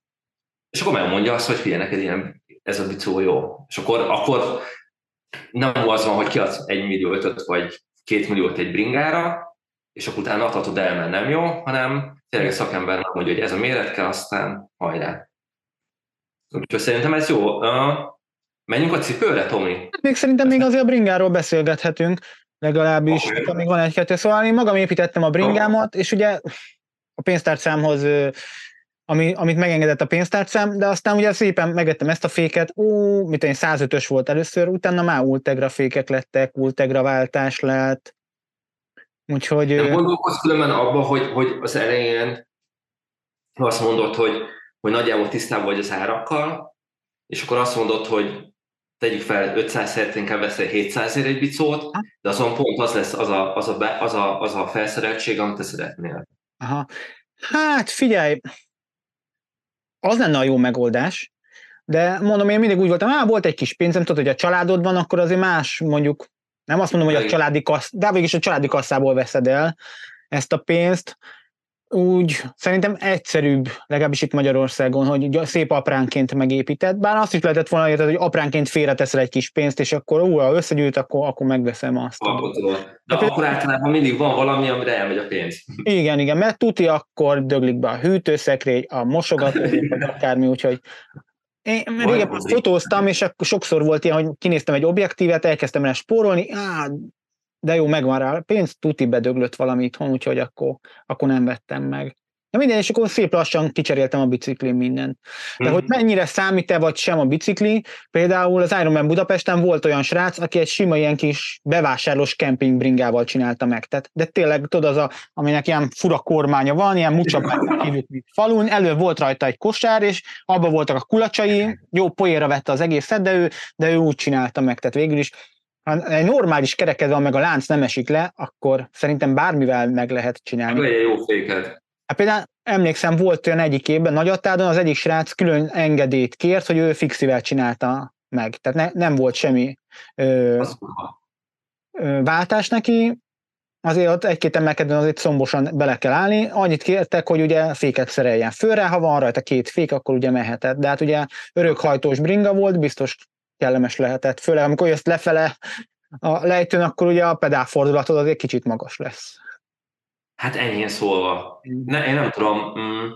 És akkor megmondja azt, hogy figyelj, neked ilyen, ez a bicó jó. És akkor, akkor nem az van, hogy kiadsz egy millió ötöt, vagy két milliót egy bringára, és akkor utána adhatod el, mert nem jó, hanem tényleg a szakember mondja, hogy ez a méret kell, aztán hajrá. Úgyhogy szerintem ez jó. Menjünk a cipőre, Tomi? Még szerintem még azért a bringáról beszélgethetünk, legalábbis, okay. amíg van egy-kettő. Szóval én magam építettem a bringámat, és ugye a pénztárcámhoz ami, amit megengedett a pénztárcám, de aztán ugye szépen megettem ezt a féket, ó, mit én 105-ös volt először, utána már Ultegra fékek lettek, Ultegra váltás lett, Úgyhogy... Nem gondolkodsz különben abba, hogy, hogy az elején azt mondod, hogy, hogy nagyjából tisztában vagy az árakkal, és akkor azt mondod, hogy tegyük fel 500 helyet inkább veszel 700 egy bicót, de azon pont az lesz az a, az a, az a, az a felszereltség, amit te szeretnél. Aha. Hát figyelj, az lenne a jó megoldás, de mondom, én mindig úgy voltam, hát volt egy kis pénzem, tudod, hogy a családodban, akkor azért más mondjuk nem azt mondom, hogy a családi kassz, de végig a családi kasszából veszed el ezt a pénzt, úgy szerintem egyszerűbb, legalábbis itt Magyarországon, hogy szép apránként megépített, bár azt is lehetett volna érted, hogy apránként félreteszel egy kis pénzt, és akkor ú, ha összegyűjt, akkor, akkor megveszem azt. De hát, akkor általában mindig van valami, amire elmegy a pénz. Igen, igen, mert tuti akkor döglik be a hűtőszekrény, a mosogató, vagy akármi, úgyhogy én régebben fotóztam, és akkor sokszor volt ilyen, hogy kinéztem egy objektívet, elkezdtem rá spórolni, á, de jó, megvan rá pénz, tuti bedöglött valami itthon, úgyhogy akkor, akkor nem vettem meg. Na minden, és akkor szép lassan kicseréltem a biciklin mindent. De mm. hogy mennyire számít-e vagy sem a bicikli, például az Ironman Budapesten volt olyan srác, aki egy sima ilyen kis bevásárlós kempingbringával csinálta meg. Tehát, de tényleg tudod, az a, aminek ilyen fura kormánya van, ilyen mucsa hívjuk, mint falun, elő volt rajta egy kosár, és abban voltak a kulacsai, jó poéra vette az egészet, de ő, de ő úgy csinálta meg. Tehát végül is ha egy normális kereked van, meg a lánc nem esik le, akkor szerintem bármivel meg lehet csinálni. Legyen jó féked. Hát például emlékszem, volt olyan egyik évben Nagyatádon, az egyik srác külön engedélyt kért, hogy ő fixivel csinálta meg. Tehát ne, nem volt semmi ö, ö, váltás neki, azért ott egy-két emelkedőn azért szombosan bele kell állni. Annyit kértek, hogy ugye féket szereljen fölre, ha van rajta két fék, akkor ugye mehetett. De hát ugye örökhajtós bringa volt, biztos kellemes lehetett. Főleg amikor jössz lefele a lejtőn, akkor ugye a pedálfordulatod azért kicsit magas lesz. Hát ennyi szólva. Ne, én nem tudom, mm,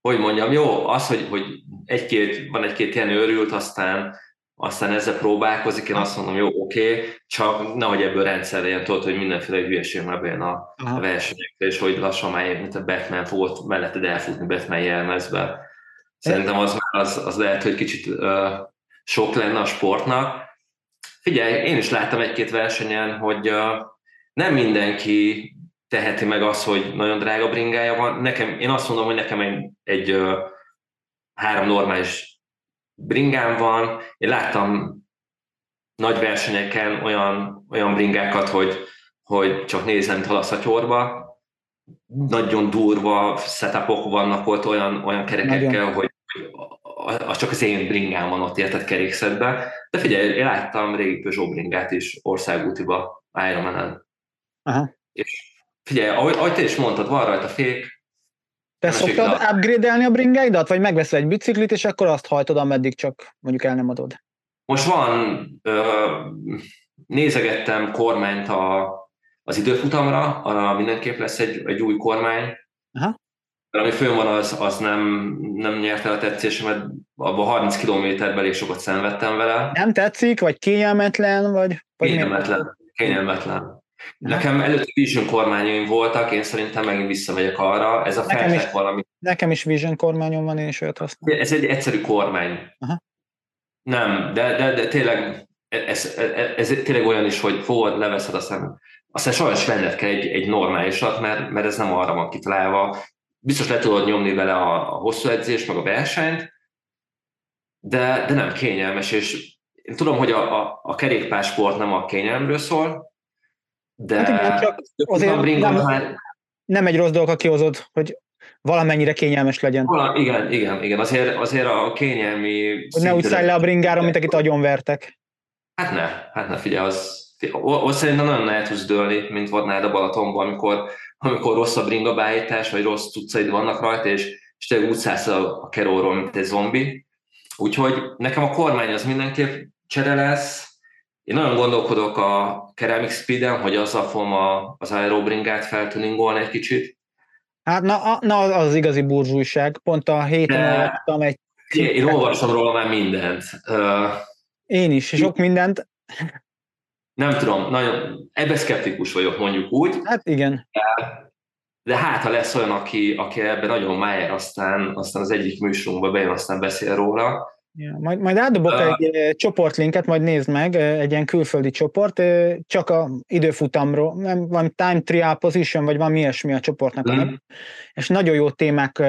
hogy mondjam, jó, az, hogy, hogy egy-két, van egy-két ilyen őrült, aztán, aztán ezzel próbálkozik, én azt mondom, jó, oké, okay, csak nehogy ebből rendszer legyen, tudod, hogy mindenféle hülyeség már bejön a, a versenyekre, és hogy lassan már mint a Batman fogott melletted elfutni Batman jelmezbe. Szerintem az, az, az lehet, hogy kicsit uh, sok lenne a sportnak. Figyelj, én is láttam egy-két versenyen, hogy uh, nem mindenki teheti meg azt, hogy nagyon drága bringája van. Nekem, én azt mondom, hogy nekem egy, egy uh, három normális bringám van. Én láttam nagy versenyeken olyan, olyan bringákat, hogy, hogy csak nézem, mint halaszatyorba. Nagyon durva setupok vannak ott olyan, olyan kerekekkel, Nagyon. hogy az csak az én bringám van ott értett kerékszetbe. De figyelj, én láttam régi Peugeot bringát is országútiba, Ironman-en. Aha. És Figyelj, ahogy, ahogy te is mondtad, van rajta fék. Te szoktad a... upgrade-elni a bringáidat, vagy megveszel egy biciklit, és akkor azt hajtod, ameddig csak mondjuk el nem adod? Most van, nézegettem kormányt a, az időfutamra, arra mindenképp lesz egy, egy új kormány. Aha. De ami fönn van, az, az nem, nem nyerte a tetszésemet, abban 30 kilométerben elég sokat szenvedtem vele. Nem tetszik, vagy kényelmetlen, vagy... vagy kényelmetlen, kényelmetlen. Nekem előtte Vision kormányaim voltak, én szerintem megint visszamegyek arra. Ez a nekem is, valami. Nekem is Vision kormányom van, én is olyat használom. Ez egy egyszerű kormány. Aha. Nem, de, de, de tényleg ez, ez, ez, tényleg olyan is, hogy fogod, leveszed, aztán, aztán sajnos venned kell egy, egy normálisat, mert, mert ez nem arra van kitalálva. Biztos le tudod nyomni vele a, a hosszú edzés, meg a versenyt, de, de nem kényelmes, és én tudom, hogy a, a, a kerékpársport nem a kényelmről szól, de hát igen, csak azért nem, már... nem egy rossz dolog, ha kihozod, hogy valamennyire kényelmes legyen. Vala, igen, igen, igen, azért, azért a kényelmi... Hogy ne úgy szállj le a bringára, mint akit agyonvertek. Hát ne, hát ne, figyelj, az, ott szerintem nagyon lehet tudsz dőlni, mint volt a Balatonban, amikor, amikor rossz a bringa beállítás, vagy rossz cuccaid vannak rajta, és, és te úgy szállsz a, a keróról, mint egy zombi. Úgyhogy nekem a kormány az mindenképp csere lesz, én nagyon gondolkodok a Ceramic Speed-en, hogy azzal fogom a, az aerobringát feltuningolni egy kicsit. Hát na, na az az igazi burzsújság. Pont a héten láttam egy... Én, én olvastam róla már mindent. Uh, én is, sok mindent. Nem tudom, nagyon, ebbe szkeptikus vagyok, mondjuk úgy. Hát igen. De, de hát, ha lesz olyan, aki, aki ebben nagyon májer, aztán, aztán az egyik műsorunkba bejön, aztán beszél róla, Ja, majd, majd átdobok uh, egy csoportlinket, majd nézd meg, egy ilyen külföldi csoport, csak a időfutamról, nem, van time trial position, vagy valami ilyesmi a csoportnak, mm. és nagyon jó témák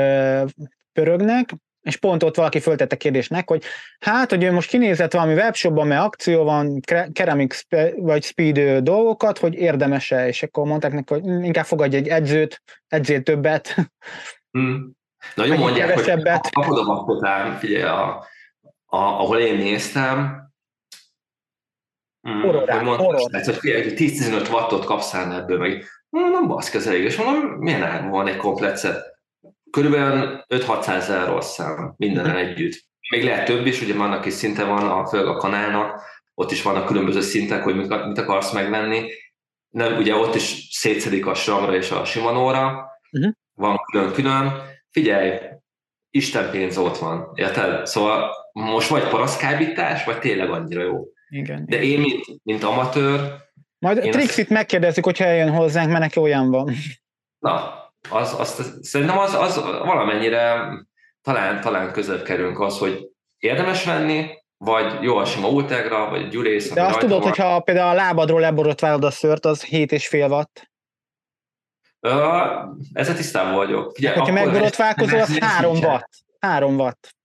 pörögnek, és pont ott valaki föltette kérdésnek, hogy hát, hogy ő most kinézett valami webshopban, mert akció van, Ceramic vagy Speed dolgokat, hogy érdemes-e, és akkor mondták neki, hogy hm, inkább fogadj egy edzőt, edzél többet. Mm. Nagyon mondják, hogy kapod a figyelj, a, a, ahol én néztem, Horrorá, mondtam, hogy 10-15 wattot kapsz ebből, meg mondom, nem baszki az elég, és mondom, milyen ár van egy komplet? Körülbelül 5-600 ezer szám mindenen uh-huh. együtt. Még lehet több is, ugye vannak is szinte van, a, főleg a kanálnak, ott is vannak különböző szintek, hogy mit, mit akarsz megvenni. Nem, ugye ott is szétszedik a sramra és a simanóra, uh-huh. van külön-külön. Figyelj, Isten pénz ott van, érted? Szóval most vagy paraszkábítás, vagy tényleg annyira jó. Igen. De én, mint, mint amatőr... Majd Trixit azt... megkérdezzük, hogyha eljön hozzánk, mert neki olyan van. Na, az, az, szerintem az, az valamennyire talán, talán közel kerülünk az, hogy érdemes venni, vagy jó a sima ultegra, vagy gyűlész. De azt tudod, van. hogyha például a lábadról leborotválod a szört, az 7,5 watt. Uh, ezzel tisztában vagyok. Figyelj, hát, hogyha megborotválkozol, az 3 watt. 3 watt.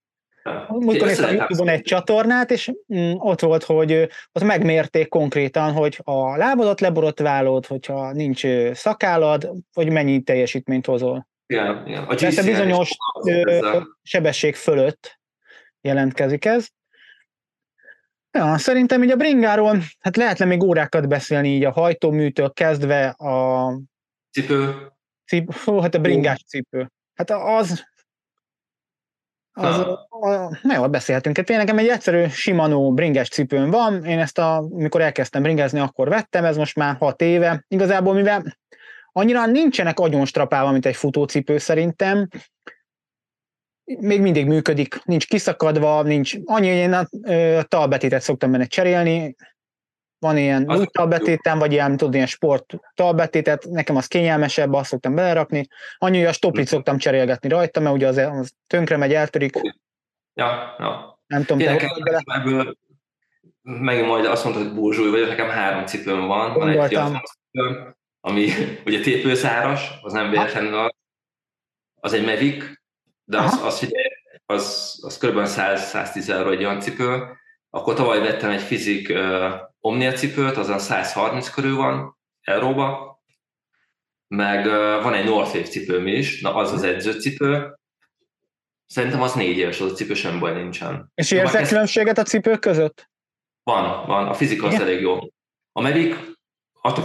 Múltkor néztem a Youtube-on egy csatornát, és mm, ott volt, hogy ott megmérték konkrétan, hogy a lábadat leborotválod, hogyha nincs szakállad, vagy mennyi teljesítményt hozol. Igen, igen. A Persze bizonyos sebesség fölött jelentkezik ez. Ja, szerintem így a bringáról, hát lehetne még órákat beszélni így a hajtóműtől kezdve a... Cipő. Cip, ó, hát a bringás cipő. Hát az, az, a, a, na jó, beszélhetünk. Hát nekem egy egyszerű Shimano bringes cipőm van, én ezt a, mikor elkezdtem bringezni, akkor vettem, ez most már hat éve. Igazából mivel annyira nincsenek agyon strapálva, mint egy futócipő szerintem, még mindig működik, nincs kiszakadva, nincs annyi, én a, a talbetétet szoktam benne cserélni, van ilyen új talbetétem, vagy ilyen, tudod, ilyen sport talbetétet, nekem az kényelmesebb, azt szoktam belerakni. Annyi, hogy a stoplit hm. szoktam cserélgetni rajta, mert ugye az, az tönkre megy, eltörik. Ja, ja. Nem tudom, Én te nekem ebből megint majd azt mondtad, hogy burzsúj vagy, nekem három cipőm van. Van egy cipőm, ami ugye tépőszáras, az nem véletlenül az, az egy Mavic, de az, az, figyelj, az, az kb. 100-110 euró egy olyan cipő. Akkor tavaly vettem egy fizik Omnia cipőt, azon 130 körül van euróba, meg van egy North Face cipőm is, na az az edzőcipő, Szerintem az négy éves az a cipő, sem baj nincsen. És érzek ezt... különbséget a cipők között? Van, van. A fizika az elég jó. A Mavic...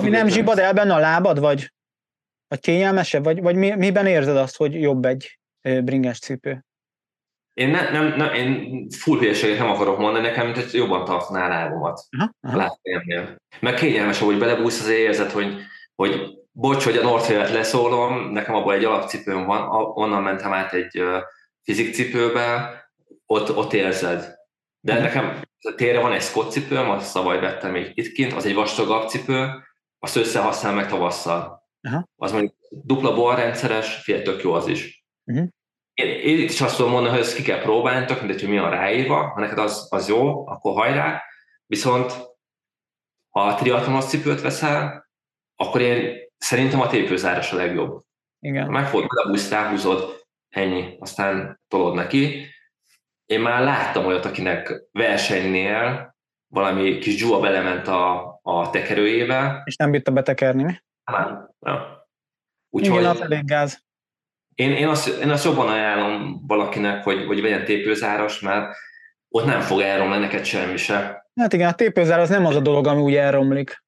Mi nem zsibad el benne a lábad, vagy, vagy kényelmesebb? Vagy, vagy mi, miben érzed azt, hogy jobb egy bringás cipő? Én, ne, nem, nem, én full hülyeséget nem akarok mondani nekem, mint hogy jobban tartaná a lábomat. Uh-huh. Meg kényelmesebb, hogy belebújsz, az érzet, hogy, hogy bocs, hogy a Northfield leszólom, nekem abban egy alapcipőm van, onnan mentem át egy fizikcipőbe, ott, ott érzed. De uh-huh. nekem térre van egy Scott cipőm, azt szabad vettem még itt kint, az egy vastagabb cipő, azt összehasznál meg tavasszal. Uh-huh. Az mondjuk dupla borrendszeres, fél tök jó az is. Uh-huh. Én, én is azt tudom mondani, hogy ezt ki kell próbálni, tök mindegy, hogy mi van ráírva, ha neked az, az jó, akkor hajrá. Viszont ha a triatlonos cipőt veszel, akkor én szerintem a tépőzáros a legjobb. Igen. Megfogod, belebújsz, ráhúzod, ennyi, aztán tolod neki. Én már láttam olyat, akinek versenynél valami kis dzsúa belement a, a tekerőjébe. És nem bírta betekerni, mi? Nem, nem. Úgyhogy Igen, az elég gáz. Én, én, azt, én azt jobban ajánlom valakinek, hogy, hogy vegyen tépőzáros, mert ott nem fog elromlani neked semmi se. Hát igen, a tépőzár az nem az a dolog, ami úgy elromlik.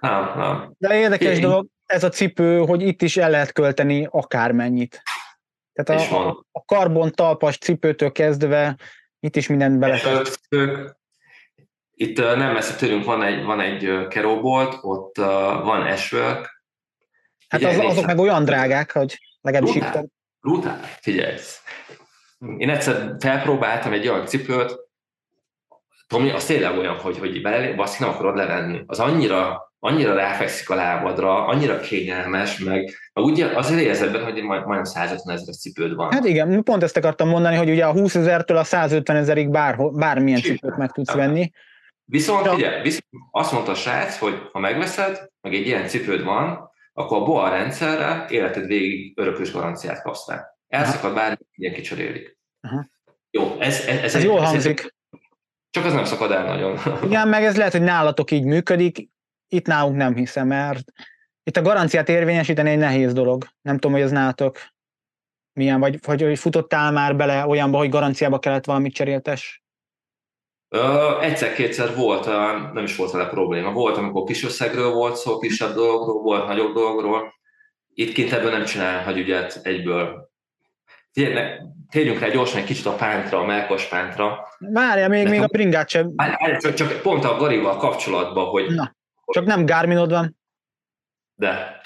Nem, nem. De érdekes én... dolog, ez a cipő, hogy itt is el lehet költeni akármennyit. Tehát a, a, a karbon talpas cipőtől kezdve itt is mindent bele. Itt nem messze tőlünk van egy, van egy keróbolt, ott van esvölk. Hát az, azok meg olyan drágák, hogy legalábbis itt. Brutál, figyelj. Én egyszer felpróbáltam egy olyan cipőt, Tomi, az tényleg olyan, hogy, hogy bele, azt nem akarod levenni. Az annyira, annyira ráfekszik a lábadra, annyira kényelmes, meg, meg ugye azért érzed be, hogy majd, majdnem 150 ezer cipőd van. Hát igen, pont ezt akartam mondani, hogy ugye a 20 ezertől a 150 ezerig bár, bármilyen Csipet. cipőt meg tudsz venni. Viszont, ugye, viszont azt mondta a srác, hogy ha megveszed, meg egy ilyen cipőd van, akkor a BOA rendszerre életed végig örökös garanciát kapsz rá. Elszakad bármi, ilyen kicserélik. Aha. Jó, ez, ez, ez, ez egy, jól hangzik. Ez, csak az nem szakad el nagyon. Igen, meg ez lehet, hogy nálatok így működik, itt nálunk nem hiszem, mert itt a garanciát érvényesíteni egy nehéz dolog. Nem tudom, hogy az nálatok milyen, vagy, vagy hogy futottál már bele olyanba, hogy garanciába kellett valamit cseréltes? Egyszer-kétszer volt, nem is volt vele probléma. Volt, amikor kis összegről volt szó, kisebb dologról, volt nagyobb dologról. Itt kint ebből nem csinál hagyügyet egyből. Térjünk rá gyorsan egy kicsit a pántra, a melkos pántra. Várja, még, még a bringát sem. Csak, csak pont a Garival kapcsolatban, hogy... Na, csak nem Garminod van. De.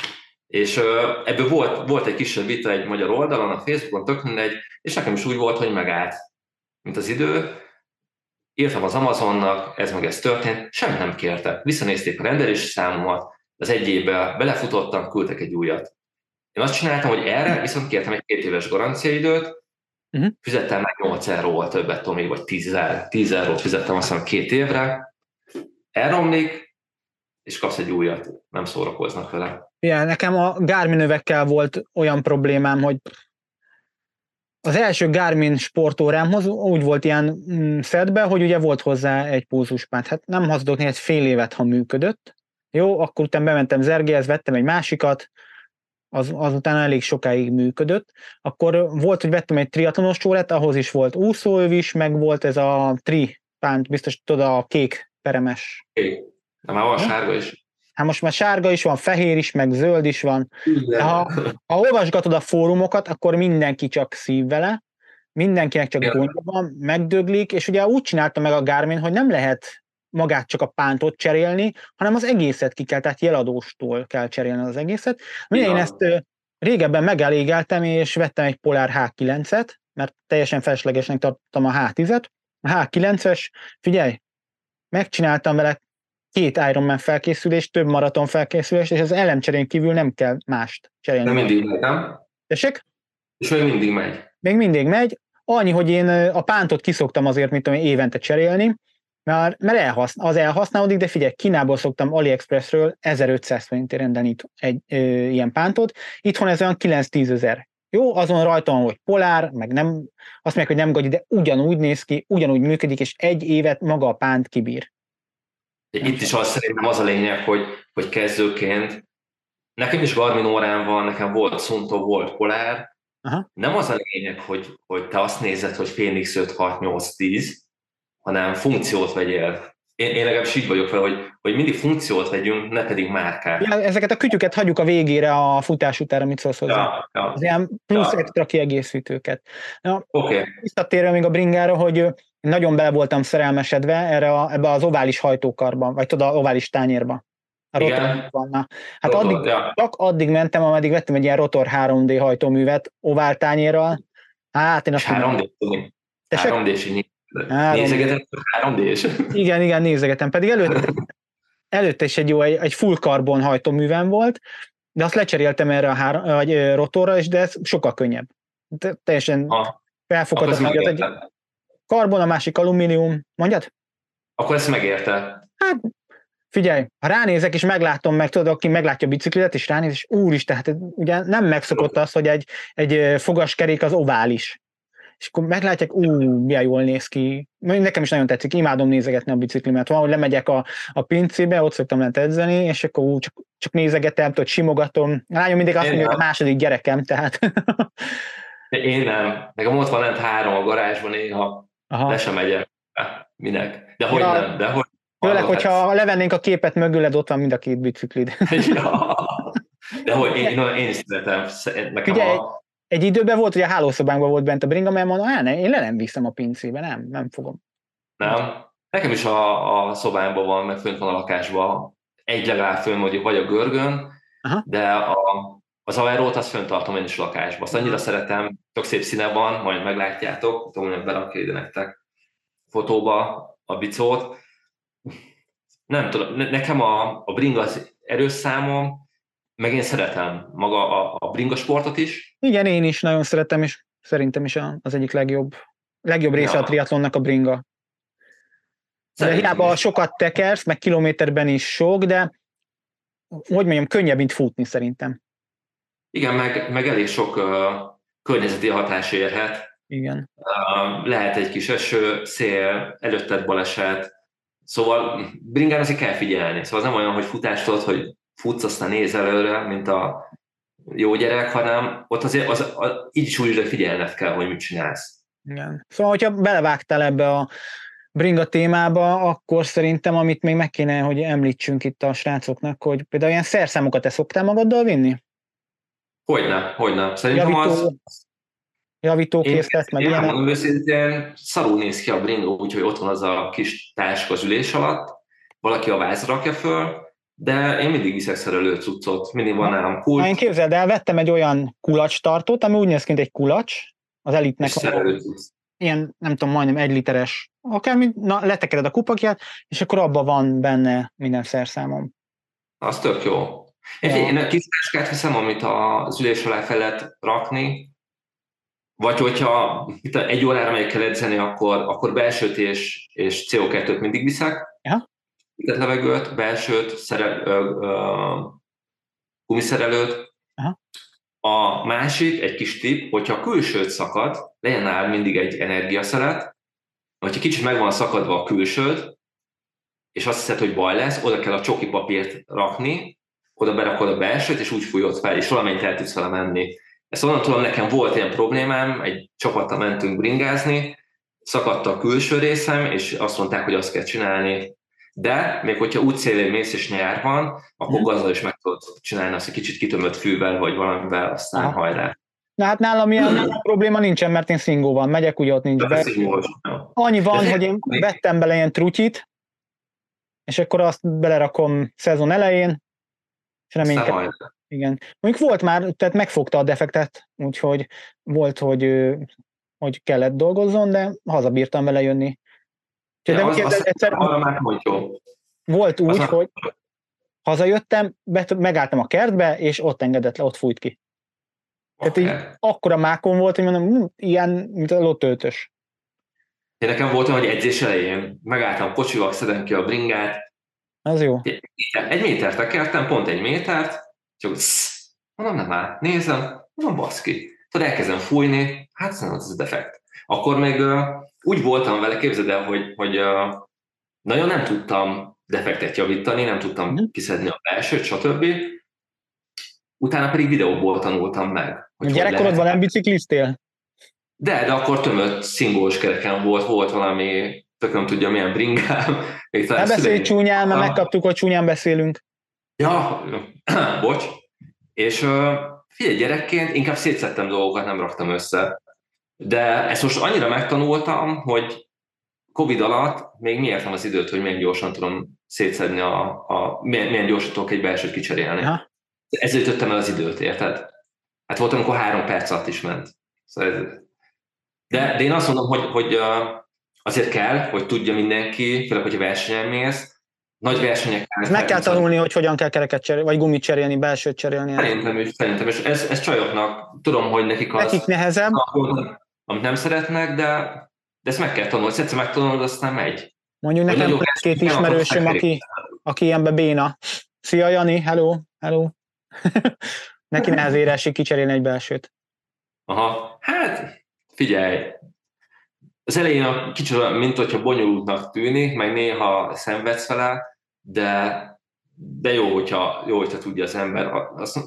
És ebből volt, volt egy kisebb vita egy magyar oldalon, a Facebookon, tök mindegy, és nekem is úgy volt, hogy megállt, mint az idő, írtam az Amazonnak, ez meg ez történt, semmit nem kértek. Visszanézték a rendelési számomat, az egy évbe belefutottam, küldtek egy újat. Én azt csináltam, hogy erre viszont kértem egy két éves garanciaidőt, uh-huh. fizettem meg 8 euróval többet, Tomi, vagy 10, 10 eurót fizettem azt hiszem két évre, elromlik, és kapsz egy újat, nem szórakoznak vele. Ja, nekem a Garmin övekkel volt olyan problémám, hogy az első Garmin sportórámhoz úgy volt ilyen mm, szedbe, hogy ugye volt hozzá egy pulzuspánt. Hát nem hazudok, egy fél évet, ha működött. Jó, akkor utána bementem Zergéhez, vettem egy másikat, az, azután elég sokáig működött. Akkor volt, hogy vettem egy triatlonos csórát, ahhoz is volt úszóöv is, meg volt ez a tri pánt, biztos tudod, a kék peremes. Kék. De már van sárga is. Hát most már sárga is van, fehér is, meg zöld is van. De ha, ha olvasgatod a fórumokat, akkor mindenki csak szív vele, mindenkinek csak gondja van, megdöglik, és ugye úgy csinálta meg a Garmin, hogy nem lehet magát csak a pántot cserélni, hanem az egészet ki kell, tehát jeladóstól kell cserélni az egészet. Ugye én ezt régebben megelégeltem, és vettem egy Polar H9-et, mert teljesen feleslegesnek tartottam a H10-et. A H9-es, figyelj, megcsináltam vele két Ironman felkészülés, több maraton felkészülés, és az elemcserén kívül nem kell mást cserélni. Nem mindig megy, nem? Tessék? És még mindig megy. Még mindig megy. Annyi, hogy én a pántot kiszoktam azért, mint tudom, évente cserélni, mert, mert elhaszn, az elhasználódik, de figyelj, Kínából szoktam AliExpressről 1500 forintért rendelni egy ö, ilyen pántot, itthon ez olyan 9-10 ezer. Jó, azon rajta van, hogy polár, meg nem, azt mondják, hogy nem gagyi, de ugyanúgy néz ki, ugyanúgy működik, és egy évet maga a pánt kibír. Itt is az szerintem az a lényeg, hogy, hogy kezdőként, nekem is Garmin órán van, nekem volt Sunto, volt Polár, Aha. nem az a lényeg, hogy, hogy te azt nézed, hogy Phoenix 5, 6, 8, 10, hanem funkciót vegyél. Én, én legalábbis így vagyok fel, hogy, hogy mindig funkciót vegyünk, ne pedig márkát. Ja, ezeket a kütyüket hagyjuk a végére a futás után, amit szólsz hozzá. Ja, ja. Az ilyen plusz ja. extra kiegészítőket. Oké. Okay. Visszatérve még a bringára, hogy nagyon bele voltam szerelmesedve erre a, ebbe az ovális hajtókarban, vagy tudod, ovális tányérba. A rotor van. Hát rotor, addig, ja. csak addig mentem, ameddig vettem egy ilyen rotor 3D hajtóművet ovál tányérral. Hát én azt 3D, 3D-s Nézegetem 3D-s? Igen, igen, nézegetem. Pedig előtte, előtte is egy jó, egy, egy full carbon hajtóművem volt, de azt lecseréltem erre a három, vagy rotorra, és de ez sokkal könnyebb. De teljesen felfoghatatlan. Egy karbon, a másik alumínium. Mondjad? Akkor ezt megérte. Hát figyelj, ha ránézek és meglátom meg, tudod, aki meglátja a biciklitet, és ránéz, és úr tehát ugye nem megszokott az, hogy egy, egy fogaskerék az ovális és akkor meglátják, ú, milyen jól néz ki. Nekem is nagyon tetszik, imádom nézegetni a biciklimet. Van, hogy lemegyek a, a pincébe, ott szoktam lent edzeni, és akkor ú, csak, csak nézegetem, tudod, simogatom. A lányom mindig azt mondja, hogy a második gyerekem, tehát. Én nem. Nekem ott van lent három a garázsban, néha Aha. le sem megyek. Minek? De hogy ja, nem, de hogy. Főleg, hogyha levennénk a képet mögüled, ott van mind a két biciklid. ja. De hogy én, én is szeretem. Nekem Ugye, a, egy időben volt, hogy a hálószobánkban volt bent a bringa, mert mondom, hát én le nem viszem a pincébe, nem, nem fogom. Nem. Nekem is a, a szobámban van, meg fönt van a lakásban. Egy legalább fönn vagy, vagy a görgön, Aha. de a, az aerót azt tartom én is a lakásban. Azt annyira szeretem, tök szép színe van, majd meglátjátok, tudom, hogy berakja ide nektek fotóba a bicót. Nem tudom, nekem a, a bringa az erőszámom, meg én szeretem maga a, a bringa sportot is. Igen, én is nagyon szeretem, és szerintem is az egyik legjobb, legjobb része ja. a triatlonnak a bringa. De hiába is. sokat tekersz, meg kilométerben is sok, de hogy mondjam, könnyebb, mint futni szerintem. Igen, meg, meg elég sok uh, környezeti hatás érhet. Igen. Uh, lehet egy kis eső, szél, előtted baleset, szóval bringán azért kell figyelni. Szóval az nem olyan, hogy futástól, hogy futsz, aztán néz előre, mint a jó gyerek, hanem ott azért az, az, így is úgy, hogy figyelned kell, hogy mit csinálsz. Igen. Szóval, hogyha belevágtál ebbe a bringa témába, akkor szerintem, amit még meg kéne, hogy említsünk itt a srácoknak, hogy például ilyen szerszámokat te szoktál magaddal vinni? Hogyne, hogyne. Szerintem Javító, az... Javítókészlet, meg ilyenek. Én őszintén szarul néz ki a bringa, úgyhogy ott van az a kis táska az ülés alatt, valaki a vázra rakja föl, de én mindig viszek szerelő cuccot, mindig van nálam kulcs. Én képzeld el, vettem egy olyan kulacs tartót, ami úgy néz ki, mint egy kulacs, az elitnek. Van, ilyen, nem tudom, majdnem egy literes, akármi, na, letekered a kupakját, és akkor abban van benne minden szerszámom. Az tök jó. Ja. Én a kis táskát hiszem, amit az ülés alá fel lehet rakni, vagy hogyha itt egy órára megyek kell edzeni, akkor, akkor belsőt és, és CO2-t mindig viszek. Ja. levegőt, belsőt, szerel, ö, ö, gumiszerelőt. Aha. A másik, egy kis tip, hogyha a külsőt szakad, legyen nál mindig egy energiaszelet, hogyha kicsit meg van szakadva a külsőd, és azt hiszed, hogy baj lesz, oda kell a csoki papírt rakni, oda berakod a belsőt, és úgy fújod fel, és valamennyit el tudsz vele menni. Ezt onnan tudom, nekem volt ilyen problémám, egy csapattal mentünk bringázni, szakadt a külső részem, és azt mondták, hogy azt kell csinálni. De még hogyha útszélén mész és nyár van, akkor gazdal is meg tudod csinálni azt, hogy kicsit kitömött fűvel, vagy valamivel, aztán Aha. hajrá. Na hát nálam ilyen probléma nincsen, mert én szingóval megyek, ugye ott nincs be. Annyi van, hogy én vettem bele ilyen trutyit, és akkor azt belerakom szezon elején, és reménykedem. Igen. Mondjuk volt már, tehát megfogta a defektet, úgyhogy volt, hogy, hogy kellett dolgozzon, de hazabírtam vele jönni. Ja, de az, az egyszer, arra már hogy jó. Volt úgy, az hogy hazajöttem, bet, megálltam a kertbe, és ott engedett le, ott fújt ki. Tehát okay. így akkora mákon volt, hogy mondom, hm, ilyen, mint a lótöltös. Én nekem volt hogy edzés elején megálltam kocsival, szedem ki a bringát. Az jó. Egy, métert tekertem, pont egy métert, csak sz, mondom, nem áll. Nézem, mondom, baszki. Tudod, elkezdem fújni, hát ez az defekt. Akkor még uh, úgy voltam vele, képzeld el, hogy, hogy nagyon nem tudtam defektet javítani, nem tudtam mm. kiszedni a belsőt, stb. Utána pedig videóból tanultam meg. Hogy Gyerekkorodban nem bicikliztél? De, de akkor tömött szingós kereken volt, volt valami, tököm tudja milyen bringám. Ne beszélj csúnyán, mert megkaptuk, hogy csúnyán beszélünk. Ja, bocs. És figyelj, gyerekként inkább szétszettem dolgokat, nem raktam össze. De ezt most annyira megtanultam, hogy Covid alatt még miért nem az időt, hogy milyen gyorsan tudom szétszedni, a, a, milyen, milyen gyorsan tudok egy belsőt kicserélni. Ha. Ezzel ütöttem el az időt, érted? Hát volt, amikor három perc alatt is ment. Szóval ez, de, de én azt mondom, hogy, hogy azért kell, hogy tudja mindenki, főleg, hogyha versenyen mész, nagy versenyek. Meg kell tanulni, hogy hogyan kell kereket cserélni, vagy gumit cserélni, belsőt cserélni. Szerintem is, szerintem is. Ez, ez csajoknak, tudom, hogy nekik az... Nekik nehezebb. Amit nem szeretnek, de, de ezt meg kell tanulni. Egyszer megtanulod, aztán megy. Mondjuk nekem van két ismerősöm, aki, aki ilyenbe béna. Szia Jani, hello, hello. Neki nehezére esik kicserélni egy belsőt. Aha, hát figyelj, az elején a kicsit mint hogyha bonyolultnak tűnik, meg néha szenvedsz vele, de, de jó, hogyha, jó, hogyha tudja az ember. Azt,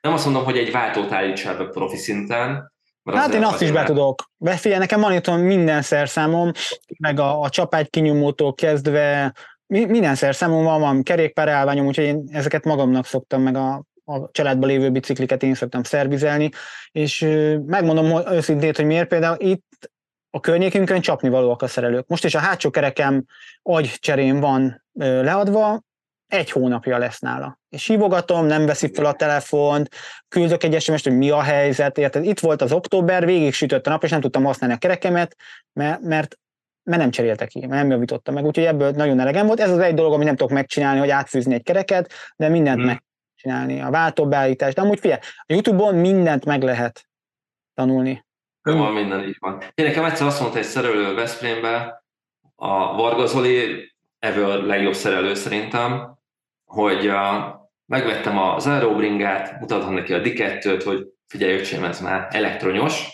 nem azt mondom, hogy egy váltót állítsál be profi szinten, mert hát én azt is be tudok. Befigyelj, nekem van itt minden szerszámom, meg a, a csapágy kinyomótól kezdve, minden szerszámom van, van kerékpárálványom, úgyhogy én ezeket magamnak szoktam, meg a, a családban lévő bicikliket én szoktam szervizelni, és megmondom hogy őszintén, hogy miért például itt a környékünkön csapnivalóak a szerelők. Most is a hátsó kerekem agycserén van leadva, egy hónapja lesz nála. És hívogatom, nem veszi fel a telefont, küldök egy sms hogy mi a helyzet, érted? Itt volt az október, végig sütött a nap, és nem tudtam használni a kerekemet, mert, mert, mert nem cseréltek ki, mert nem javította meg, úgyhogy ebből nagyon elegem volt. Ez az egy dolog, amit nem tudok megcsinálni, hogy átfűzni egy kereket, de mindent hmm. megcsinálni, a váltóbeállítást. De amúgy figyelj, a Youtube-on mindent meg lehet tanulni. Van minden így van. Én nekem egyszer azt mondta egy szerelő Veszprémbe, a Varga Zoli, ebből legjobb szerelő szerintem, hogy uh, megvettem az aerobringát, mutatom neki a D2-t, hogy figyelj öcsém, ez már elektronyos,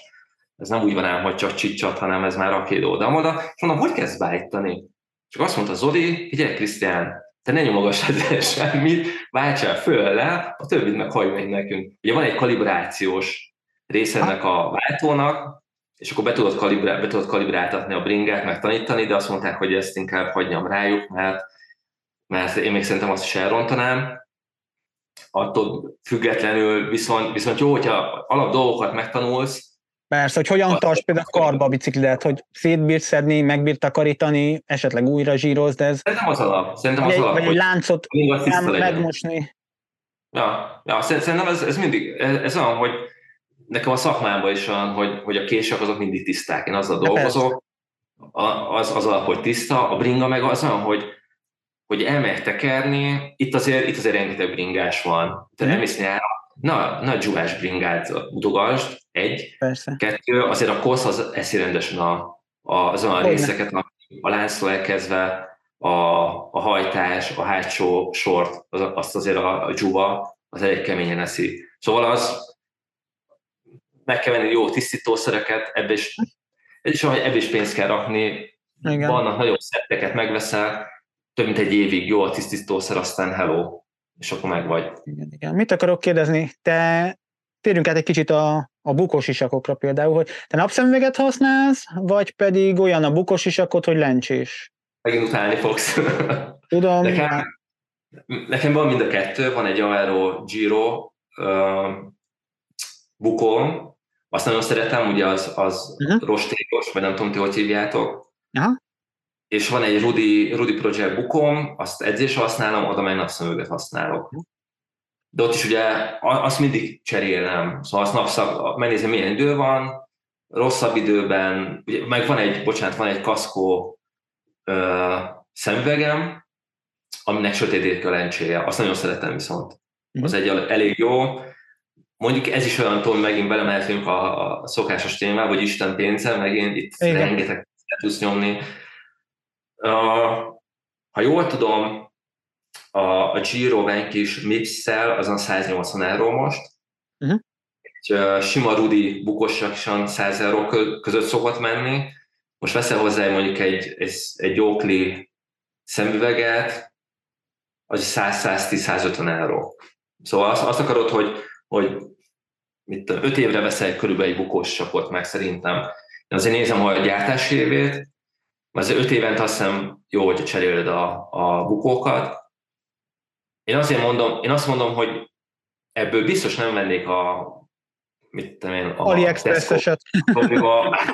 ez nem úgy van ám, hogy csak csicsat, hanem ez már rakéd oda És mondom, hogy kezd beállítani? Csak azt mondta Zoli, figyelj Krisztián, te ne nyomogass ezzel semmit, váltsál föl le, a többit meg hagyd meg nekünk. Ugye van egy kalibrációs része ennek a váltónak, és akkor be tudod, kalibrál, be tudod kalibráltatni a bringát, meg tanítani, de azt mondták, hogy ezt inkább hagyjam rájuk, mert, mert én még szerintem azt is elrontanám. Attól függetlenül viszont, viszont jó, hogyha alap dolgokat megtanulsz, Persze, hogy hogyan tarts például karba a biciklidet, hogy szétbírt szedni, megbírt takarítani, esetleg újra zsíroz, de ez... Szerintem az alap. Szerintem az vagy alap. Vagy egy láncot megmosni. Ja, ja, szerintem ez, ez mindig, ez, ez olyan, hogy nekem a szakmámban is olyan, hogy, hogy a kések azok mindig tiszták. Én azzal dolgozok, az, az alap, hogy tiszta, a bringa meg az olyan, hogy, hogy elmegyek tekerni, itt azért, itt azért rengeteg bringás van. Te nem mész nyára, na, na dzsúvás bringát mutogasd, egy. Persze. Kettő, azért a kosz az eszi rendesen a, a, azon a Hogyne. részeket, a, a lánctól elkezdve, a, a hajtás, a hátsó sort, az, azt azért a, a dzsúva, az elég keményen eszi. Szóval az meg kell venni jó tisztítószereket, ebbe is, ez is, ebbe is pénzt kell rakni, Igen. vannak nagyobb szetteket, megveszel, több mint egy évig jó a tisztítószer, aztán hello, és akkor meg vagy. Igen, igen. Mit akarok kérdezni? Te térjünk át egy kicsit a, a bukós isakokra például, hogy te napszemüveget használsz, vagy pedig olyan a bukós isakot, hogy lencsés? Megint utálni fogsz. Tudom, Nekem, nekem van mind a kettő, van egy Aero Giro uh, bukóm, azt nagyon szeretem, ugye az, az uh-huh. rostékos, vagy nem tudom, ti hogy hívjátok. Aha. És van egy Rudy, Rudy Project bukóm, azt edzésre használom, oda meg napszemüveget használok. De ott is ugye azt mindig cserélem, szóval azt napszak, megnézem milyen idő van, rosszabb időben, ugye, meg van egy, bocsánat, van egy kaszkó ö, szemüvegem, aminek sötétét a lencséje. Azt nagyon szeretem viszont. Mhm. Az egy el- elég jó. Mondjuk ez is olyan, tudom, megint belemeltünk a, a szokásos témába, hogy Isten pénze, megint itt Igen. rengeteg tudsz nyomni. Ha jól tudom, a, a Giro kis mixel azon 180 euró most. Mhm. Egy sima Rudi bukosasan 100 euró kö- között szokott menni. Most veszel hozzá mondjuk egy, egy, egy Oakley szemüveget, az 100-110-150 euró. Szóval azt, azt akarod, hogy, hogy mit, 5 évre veszel körülbelül egy bukós sapot meg szerintem. Én azért nézem a gyártási évét, azért 5 évente azt hiszem jó, hogy cseréled a, a bukókat. Én azért mondom, én azt mondom, hogy ebből biztos nem vennék a mit tudom én, a AliExpress-eset.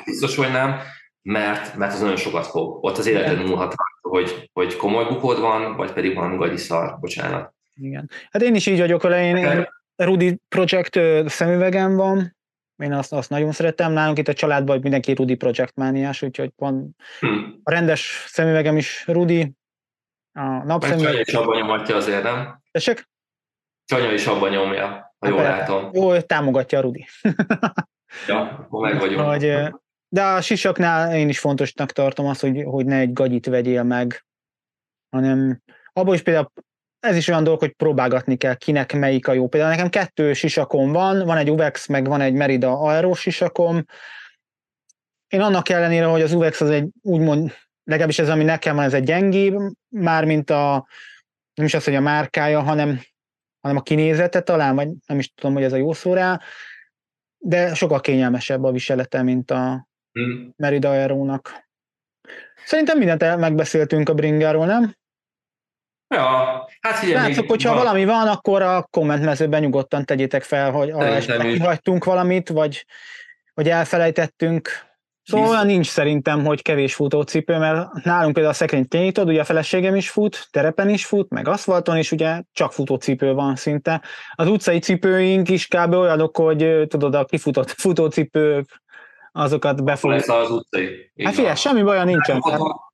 Biztos, hogy nem, mert, mert az nagyon sokat fog. Ott az életed múlhat hogy, hogy komoly bukód van, vagy pedig van gagyi szar, bocsánat. Igen. Hát én is így vagyok vele, én, én Rudi Project szemüvegem van, én azt, azt nagyon szeretem, nálunk itt a családban mindenki Rudi Project mániás, úgyhogy van Hm. a rendes szemüvegem is Rudi, a Meg Csanya is abban nyomatja azért, nem? Tessék? Csanya is abban nyomja, ha Hát jól látom. Jó, támogatja a Rudi. Ja, akkor meg vagyunk. Hogy, de a sisaknál én is fontosnak tartom azt, hogy, hogy ne egy gagyit vegyél meg, hanem abból is például ez is olyan dolog, hogy próbálgatni kell, kinek melyik a jó. Például nekem kettő sisakom van, van egy Uvex, meg van egy Merida Aero sisakom. Én annak ellenére, hogy az Uvex az egy úgymond, legalábbis ez, ami nekem van, ez egy gyengébb, mármint a, nem is az, hogy a márkája, hanem, hanem a kinézete talán, vagy nem is tudom, hogy ez a jó szó rá, de sokkal kényelmesebb a viselete, mint a Hm. Merida Aero-nak. Szerintem mindent megbeszéltünk a bringáról, nem? Ja, hát figyelj, Látszok, hogyha valami van, akkor a kommentmezőben nyugodtan tegyétek fel, hogy esetleg kihagytunk valamit, vagy, vagy elfelejtettünk. Szóval Biztos. olyan nincs szerintem, hogy kevés futócipő, mert nálunk például a szekrényt kinyitod, ugye a feleségem is fut, terepen is fut, meg aszfalton is ugye csak futócipő van szinte. Az utcai cipőink is kb. olyanok, hogy tudod, a kifutott futócipők, azokat befut. lesz az utcai. Így Hát figyelj, semmi baja nincsen. Otthon-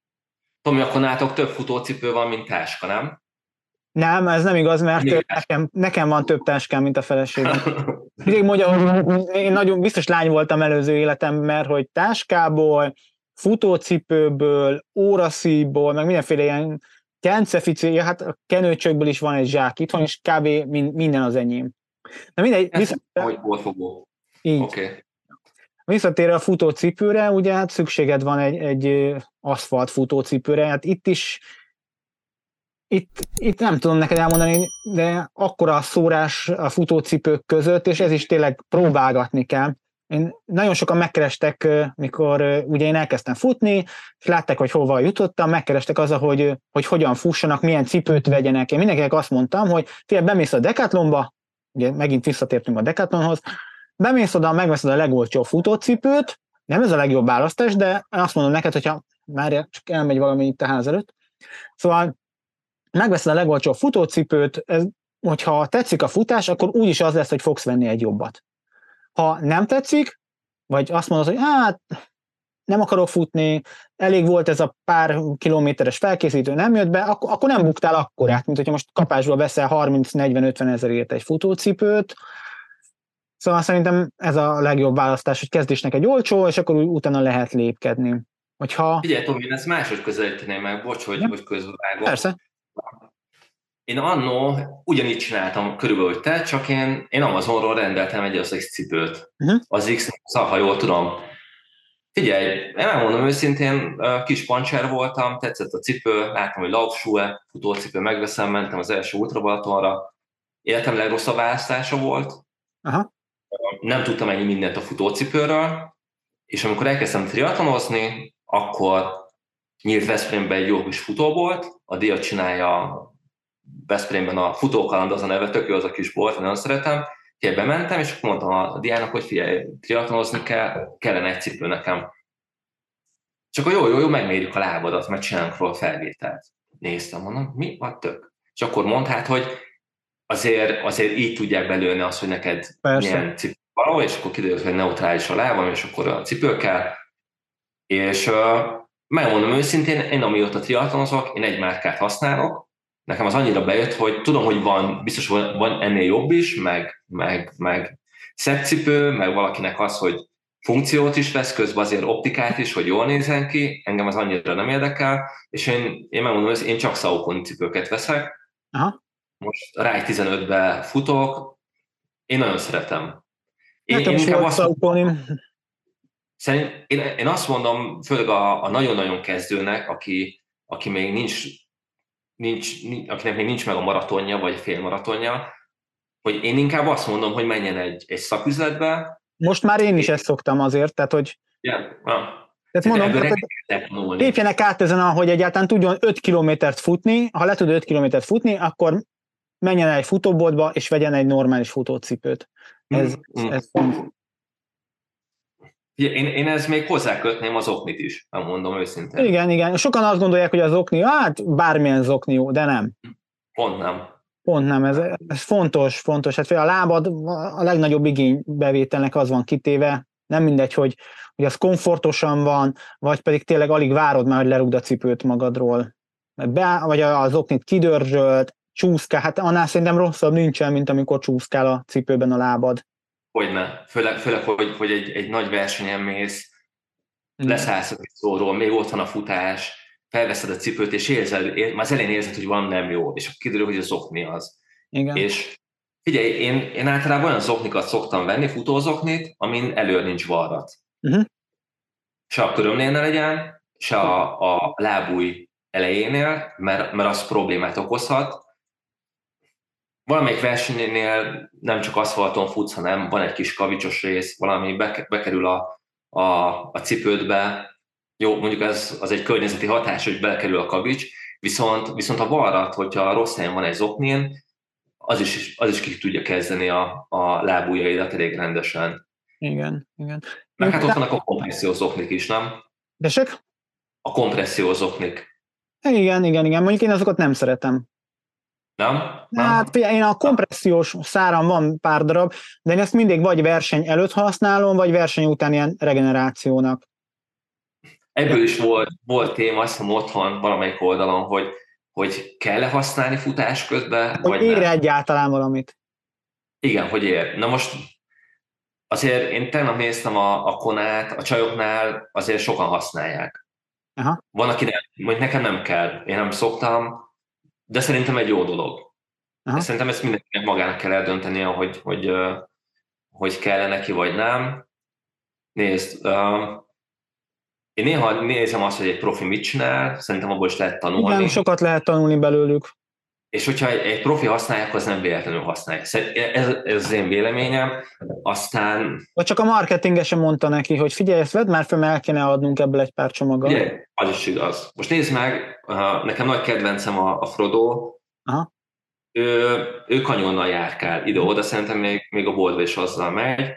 Tomi, akkor nálatok több futócipő van, mint táska, nem? Nem, ez nem igaz, mert Miért? nekem, nekem van több táskám, mint a feleségem. Mindig mondja, hogy én nagyon biztos lány voltam előző életem, mert hogy táskából, futócipőből, óraszíjból, meg mindenféle ilyen kencefici, ja, hát a kenőcsökből is van egy zsák itthon, és kb. min- minden az enyém. Na mindegy, hogy borfogó. így. Okay. visszatérve a futócipőre, ugye hát szükséged van egy, egy aszfalt futócipőre, hát itt is itt, itt nem tudom neked elmondani, de akkora a szórás a futócipők között, és ez is tényleg próbálgatni kell. Én nagyon sokan megkerestek, mikor ugye én elkezdtem futni, és látták, hogy hova jutottam, megkerestek az, hogy, hogy hogyan fussanak, milyen cipőt vegyenek. Én mindenkinek azt mondtam, hogy figyelj, bemész a Decathlonba, ugye megint visszatértünk a Decathlonhoz, bemész oda, megveszed a legolcsóbb futócipőt, nem ez a legjobb választás, de azt mondom neked, hogyha már csak elmegy valami itt a ház előtt. Szóval megveszed a legolcsóbb futócipőt, ez, hogyha tetszik a futás, akkor úgyis az lesz, hogy fogsz venni egy jobbat. Ha nem tetszik, vagy azt mondod, hogy hát nem akarok futni, elég volt ez a pár kilométeres felkészítő, nem jött be, akkor, akkor nem buktál akkorát, mint hogyha most kapásból veszel 30-40-50 ezerért egy futócipőt, Szóval szerintem ez a legjobb választás, hogy kezdésnek egy olcsó, és akkor utána lehet lépkedni. Hogyha... Figyelj, Tomi, én ezt máshogy közelíteném meg, bocs, hogy, ja. hogy közbevágok. Persze. Én annó ugyanígy csináltam körülbelül, hogy te, csak én, én Amazonról rendeltem egy az X cipőt. Uh-huh. Az X, ha jól tudom. Figyelj, én elmondom őszintén, kis pancser voltam, tetszett a cipő, láttam, hogy Laufschuhe, futócipő, megveszem, mentem az első ultrabalatonra. Életem legrosszabb választása volt. Aha. Nem tudtam ennyi mindent a futócipőről, és amikor elkezdtem triatlonozni, akkor nyílt Veszprémben egy jó kis futóbolt, a Dia csinálja Veszprémben a futókaland az a neve, tök jó az a kis bolt, nagyon szeretem, Úgyhogy bementem, és akkor mondtam a diának, hogy figyelj, triatlonozni kell, kellene egy cipő nekem. Csak akkor jó, jó, jó, megmérjük a lábadat, mert csinálunk róla felvételt. Néztem, mondom, mi a tök? És akkor mondhat, hogy azért, azért így tudják belőni azt, hogy neked Persze. milyen cipő való, és akkor kiderült, hogy neutrális a lábam, és akkor a cipő kell. És megmondom őszintén, én amióta triatlonozok, én egy márkát használok, nekem az annyira bejött, hogy tudom, hogy van, biztos van, van ennél jobb is, meg, meg, meg szebb cipő, meg valakinek az, hogy funkciót is vesz, közben azért optikát is, hogy jól nézzen ki, engem az annyira nem érdekel, és én, én megmondom, hogy én csak Saucony cipőket veszek. Aha. Most Rai 15-be futok, én nagyon szeretem. Én, én inkább azt szerint, én, én azt mondom, főleg a, a nagyon-nagyon kezdőnek, aki, aki még nincs nincs, akinek még nincs meg a maratonja, vagy fél maratonja, hogy én inkább azt mondom, hogy menjen egy, egy szaküzletbe. Most már én is ezt szoktam azért, tehát hogy... Yeah. Ah. Tehát mondom, tehát, lépjenek át ezen, hogy egyáltalán tudjon 5 kilométert futni, ha le tud 5 kilométert futni, akkor menjen el egy futóboltba, és vegyen egy normális futócipőt. Ez, mm. ez fontos. Én, én ez még hozzákötném az oknit is, nem mondom őszintén. Igen, igen. Sokan azt gondolják, hogy az okni, hát bármilyen zokni jó, de nem. Pont nem. Pont nem, ez, ez fontos, fontos. Hát a lábad a legnagyobb igénybevételnek az van kitéve, nem mindegy, hogy, hogy az komfortosan van, vagy pedig tényleg alig várod már, hogy lerúgd a cipőt magadról. Be, vagy az oknit kidörzsölt, csúszkál, hát annál szerintem rosszabb nincsen, mint amikor csúszkál a cipőben a lábad. Hogyne. Főleg, főleg hogy, hogy egy, egy nagy versenyen mész, leszállsz a szóról, még ott van a futás, felveszed a cipőt, és érzed, ér, már az elején érzed, hogy van nem jó, és akkor kiderül, hogy a zokni az. Igen. És figyelj, én, én általában olyan zoknikat szoktam venni, futózoknit, amin elő nincs varrat. Uh-huh. Se a körömnél ne legyen, se a, a lábúj elejénél, mert, mert az problémát okozhat, valamelyik versenynél nem csak aszfalton futsz, hanem van egy kis kavicsos rész, valami bekerül a, a, a cipődbe, jó, mondjuk ez az egy környezeti hatás, hogy belekerül a kavics, viszont, viszont a varrat, hogyha rossz helyen van egy zoknén, az is, az is ki tudja kezdeni a, a lábújaidat elég rendesen. Igen, igen. Meg hát ott vannak a kompressziós zoknik is, nem? Desek? A kompressziós zoknik. Igen, igen, igen. Mondjuk én azokat nem szeretem. Nem? nem? Hát én a kompressziós száram van pár darab, de én ezt mindig vagy verseny előtt használom, vagy verseny után ilyen regenerációnak. Ebből is volt, volt téma, azt hiszem otthon valamelyik oldalon, hogy, hogy kell-e használni futás közben, hogy vagy ér nem. egyáltalán valamit. Igen, hogy ér. Na most azért én tegnap néztem a, a konát, a csajoknál azért sokan használják. Aha. Van, akinek, mondjuk nekem nem kell, én nem szoktam, de szerintem egy jó dolog. Aha. Szerintem ezt mindenkinek magának kell eldöntenie, hogy, hogy, hogy kell neki, vagy nem. Nézd, én néha nézem azt, hogy egy profi mit csinál, szerintem abból is lehet tanulni. Igen, sokat lehet tanulni belőlük. És hogyha egy, egy profi használják, az nem véletlenül használják. Ez, ez az én véleményem. Aztán... Vagy csak a marketingesen mondta neki, hogy figyelj, ezt vedd már fel, mert el kéne adnunk ebből egy pár csomagot. Igen, az is igaz. Most nézd meg, nekem nagy kedvencem a, a Frodo. Aha. Ő, ő kanyonnal járkál ide-oda, szerintem még, még a boltba is azzal megy.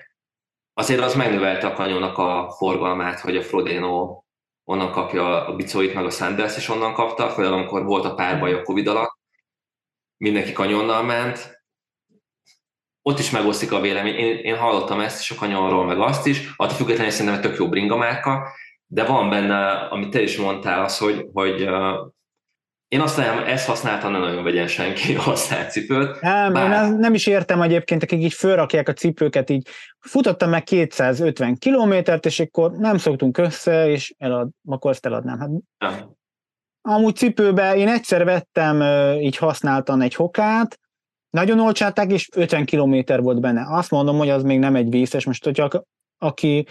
Azért az megnövelte a kanyonnak a forgalmát, hogy a Frodeno onnan kapja a bicóit, meg a Sanders is onnan kapta, főleg amikor volt a párbaj a Covid alatt mindenki kanyonnal ment, ott is megosztik a vélemény. Én, én hallottam ezt is a kanyonról, meg azt is, attól függetlenül szerintem egy tök jó bringa márka, de van benne, amit te is mondtál, az, hogy, hogy én azt nem, ezt használtam, nem nagyon vegyen senki használt cipőt. Nem, bár... én nem is értem egyébként, akik így fölrakják a cipőket, így futottam meg 250 kilométert, és akkor nem szoktunk össze, és elad, akkor ezt eladnám. Hát, nem. Amúgy cipőbe én egyszer vettem így használtan egy hokát, nagyon olcsálták, és 50 kilométer volt benne. Azt mondom, hogy az még nem egy vészes. Most, hogyha aki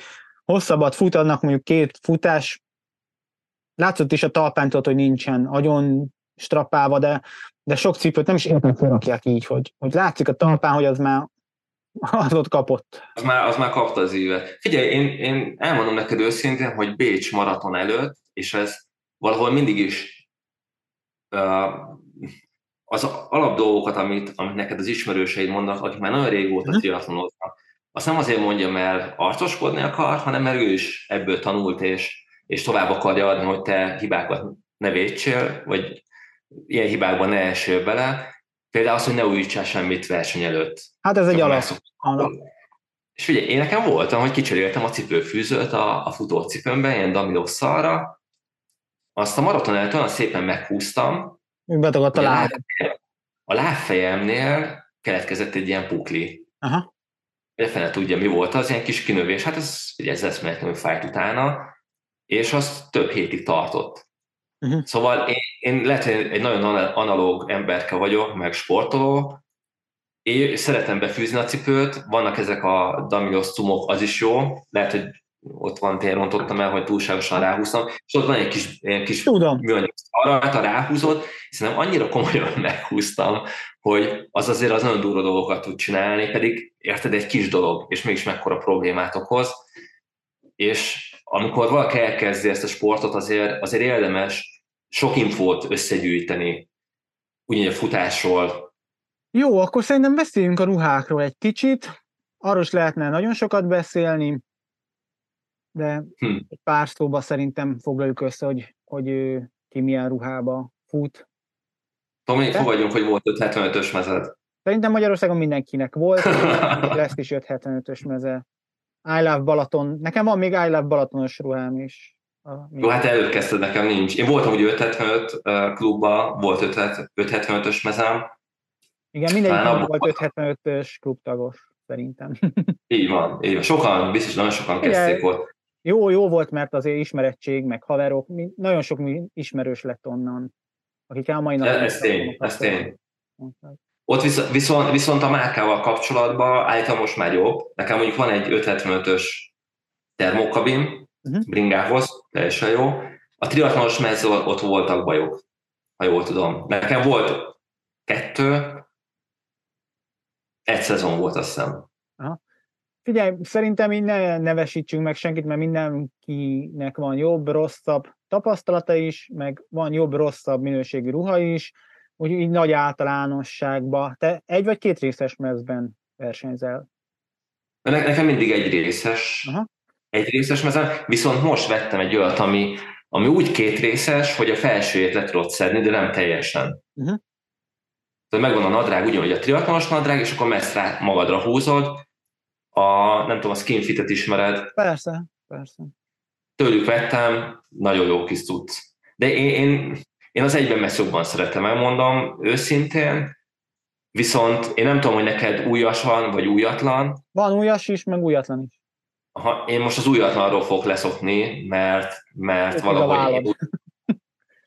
hosszabbat futatnak, mondjuk két futás, látszott is a talpántól, hogy nincsen nagyon strappálva, de, de sok cipőt nem is értem felrakják így, hogy, hogy látszik a talpán, hogy az már az ott kapott. Az már, az már kapta az évet. Figyelj, én, én elmondom neked őszintén, hogy Bécs maraton előtt, és ez valahol mindig is az alap dolgokat, amit, amit neked az ismerőseid mondanak, akik már nagyon régóta uh-huh. triatlonoznak, azt nem azért mondja, mert arcoskodni akar, hanem mert ő is ebből tanult, és, és tovább akarja adni, hogy te hibákat ne védsél, vagy ilyen hibákban ne essél bele. Például az, hogy ne újítsál semmit verseny előtt. Hát ez egy alap. És figyelj, én nekem voltam, hogy kicseréltem a cipőfűzőt a, a futócipőmben, ilyen damilosszalra, azt a maraton előtt olyan szépen meghúztam, Betagadt a láb. A lábfejemnél keletkezett egy ilyen pukli. Aha. De fele tudja, mi volt az, ilyen kis kinövés. Hát ez, ugye ez eszméletlenül fájt utána, és az több hétig tartott. Uh-huh. Szóval én, én lehet, hogy egy nagyon analóg emberke vagyok, meg sportoló, én szeretem befűzni a cipőt, vannak ezek a damilos cumok, az is jó, lehet, hogy ott van, tényleg rontottam el, hogy túlságosan ráhúztam, és ott van egy kis, egy kis műanyag arra ráhúzott, hiszen nem annyira komolyan meghúztam, hogy az azért az nagyon durva dolgokat tud csinálni, pedig érted, egy kis dolog, és mégis mekkora problémát okoz, és amikor valaki elkezdi ezt a sportot, azért, azért érdemes sok infót összegyűjteni, ugyanígy a futásról. Jó, akkor szerintem beszéljünk a ruhákról egy kicsit. Arról is lehetne nagyon sokat beszélni, de hm. egy pár szóba szerintem foglaljuk össze, hogy, hogy ő ki milyen ruhába fut. Tomi, fogadjunk, hogy volt 575-ös mezed. Szerintem Magyarországon mindenkinek volt, lesz is 575-ös meze. I Love Balaton. Nekem van még I Love Balatonos ruhám is. Jó, hát előtt kezdted, nekem nincs. Én voltam ugye 575 klubban, volt 575-ös mezem. Igen, mindenki volt 575-ös klubtagos, szerintem. Így van, így van. Sokan, biztos nagyon sokan kezdték volt. Jó, jó volt, mert azért ismerettség, meg haverok, nagyon sok ismerős lett onnan, akik a mai napon... Ez tény, ez tény. Ott visz, viszont, viszont a márkával kapcsolatban állítom most már jobb. Nekem mondjuk van egy 575-ös termokabin uh-huh. bringához, teljesen jó. A triatlonos mezzel ott voltak bajok, ha jól tudom. Nekem volt kettő, egy szezon volt azt hiszem. Figyelj, szerintem így ne nevesítsünk meg senkit, mert mindenkinek van jobb, rosszabb tapasztalata is, meg van jobb, rosszabb minőségű ruha is, úgyhogy így nagy általánosságban. Te egy vagy két részes mezben versenyzel? Ne, nekem mindig egy részes. Aha. Egy részes mezen, viszont most vettem egy olyat, ami, ami úgy két részes, hogy a felsőjét le tudod szedni, de nem teljesen. Uh-huh. Tehát megvan a nadrág, ugyanúgy a triatlonos nadrág, és akkor messzre magadra húzod, a, nem tudom, a skinfitet ismered. Persze, persze. Tőlük vettem, nagyon jó kis tudsz. De én, én, én az egyben messz jobban szeretem, elmondom őszintén, viszont én nem tudom, hogy neked újas van, vagy újatlan. Van újas is, meg újatlan is. Aha, én most az újatlanról fogok leszokni, mert, mert valahogy... Én,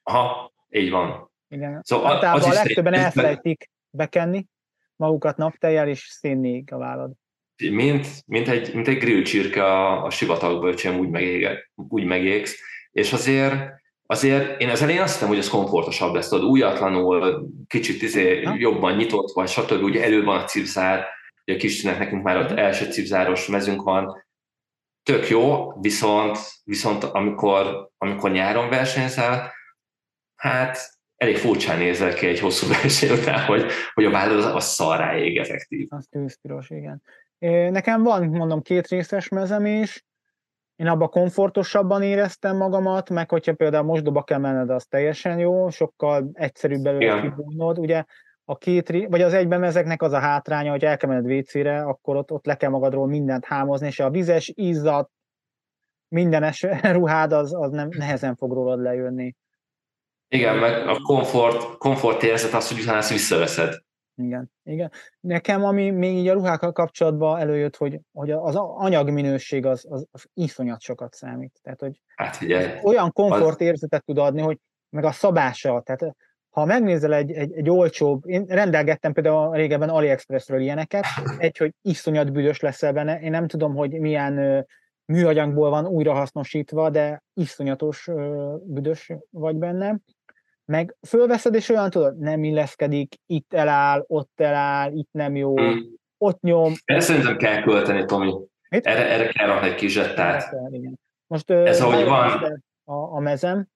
aha, így van. Igen. Szóval az a legtöbben elfelejtik bekenni magukat naptejjel, és szénnék a vállad mint, mint, egy, mint egy grill csirke a, a sivatagban, hogy úgy, megég, úgy megégsz. És azért, azért én az elején azt hiszem, hogy ez komfortosabb lesz, tudod, újatlanul, kicsit izé, jobban nyitott vagy, stb. Ugye elő van a cipzár, ugye a Kistinek nekünk már ott első cipzáros mezünk van, tök jó, viszont, viszont amikor, amikor nyáron versenyzel, hát elég furcsán nézel ki egy hosszú verseny után, hogy, hogy a vállal az, az szarrá ég effektív. Az tűzpiros, igen. Nekem van, mondom, két részes mezem is, én abban komfortosabban éreztem magamat, meg hogyha például mosdóba kell menned, az teljesen jó, sokkal egyszerűbb belőle kibújnod. Ugye a két, vagy az egyben ezeknek az a hátránya, hogy el kell menned WC-re, akkor ott, ott le kell magadról mindent hámozni, és a vizes izzat mindenes ruhád, az, az nem, nehezen fog rólad lejönni. Igen, meg a komfort, komfort érzet az, hogy utána ezt visszaveszed. Igen, igen. Nekem, ami még így a ruhákkal kapcsolatban előjött, hogy, hogy az anyagminőség az, az, az iszonyat sokat számít. Tehát, hogy hát, ugye, olyan komfort érzetet tud adni, hogy meg a szabása, tehát ha megnézel egy, egy, egy olcsóbb, én rendelgettem például régebben AliExpressről ilyeneket, egy, hogy iszonyat büdös leszel benne, én nem tudom, hogy milyen műanyagból van újrahasznosítva, de iszonyatos ö, büdös vagy benne. Meg fölveszed, és olyan tudod, nem illeszkedik, itt eláll, ott eláll, itt nem jó, hmm. ott nyom. Ezt szerintem kell költeni, Tomi. Mit? Erre, erre kell rakni egy kis zsettát. Most, Ez ahogy van. A, a mezem,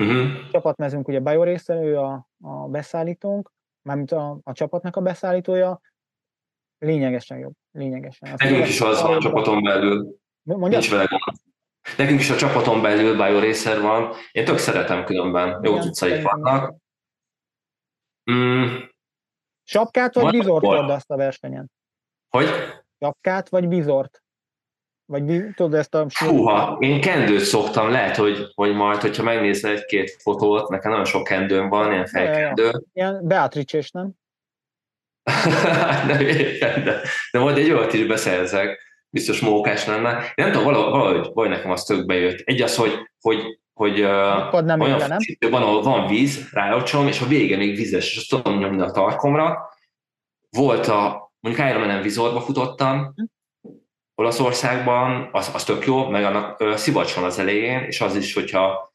Uh-huh. A csapatmezünk ugye Bajor része, ő a, a beszállítónk, mármint a, a csapatnak a beszállítója, lényegesen jobb. Lényegesen. Nekünk is az van a csapaton belül. Mondja? Nincs vele. Nekünk is a csapaton belül Bajor részer van. Én tök szeretem különben. Jó utcai vannak. Mm. Sapkát vagy bizort azt a versenyen? Hogy? Sapkát vagy bizort? Vagy tudod ezt a... Húha, én kendőt szoktam, lehet, hogy, hogy majd, hogyha megnézel egy-két fotót, nekem nagyon sok kendőm van, ilyen fejkendő. Ilyen beatrice nem? nem de, de majd egy olyat is beszerzek, biztos mókás lenne. Én nem tudom, valahogy, valahogy, valahogy nekem az tök bejött. Egy az, hogy, hogy, hogy uh, nem olyan nem? van, ahol van víz, rálocsolom, és a vége még vizes, és azt tudom nyomni a tarkomra. Volt a, mondjuk Ironman-en vizorba futottam, Olaszországban, az, az tök jó, meg annak ö, szivacs van az elején, és az is, hogyha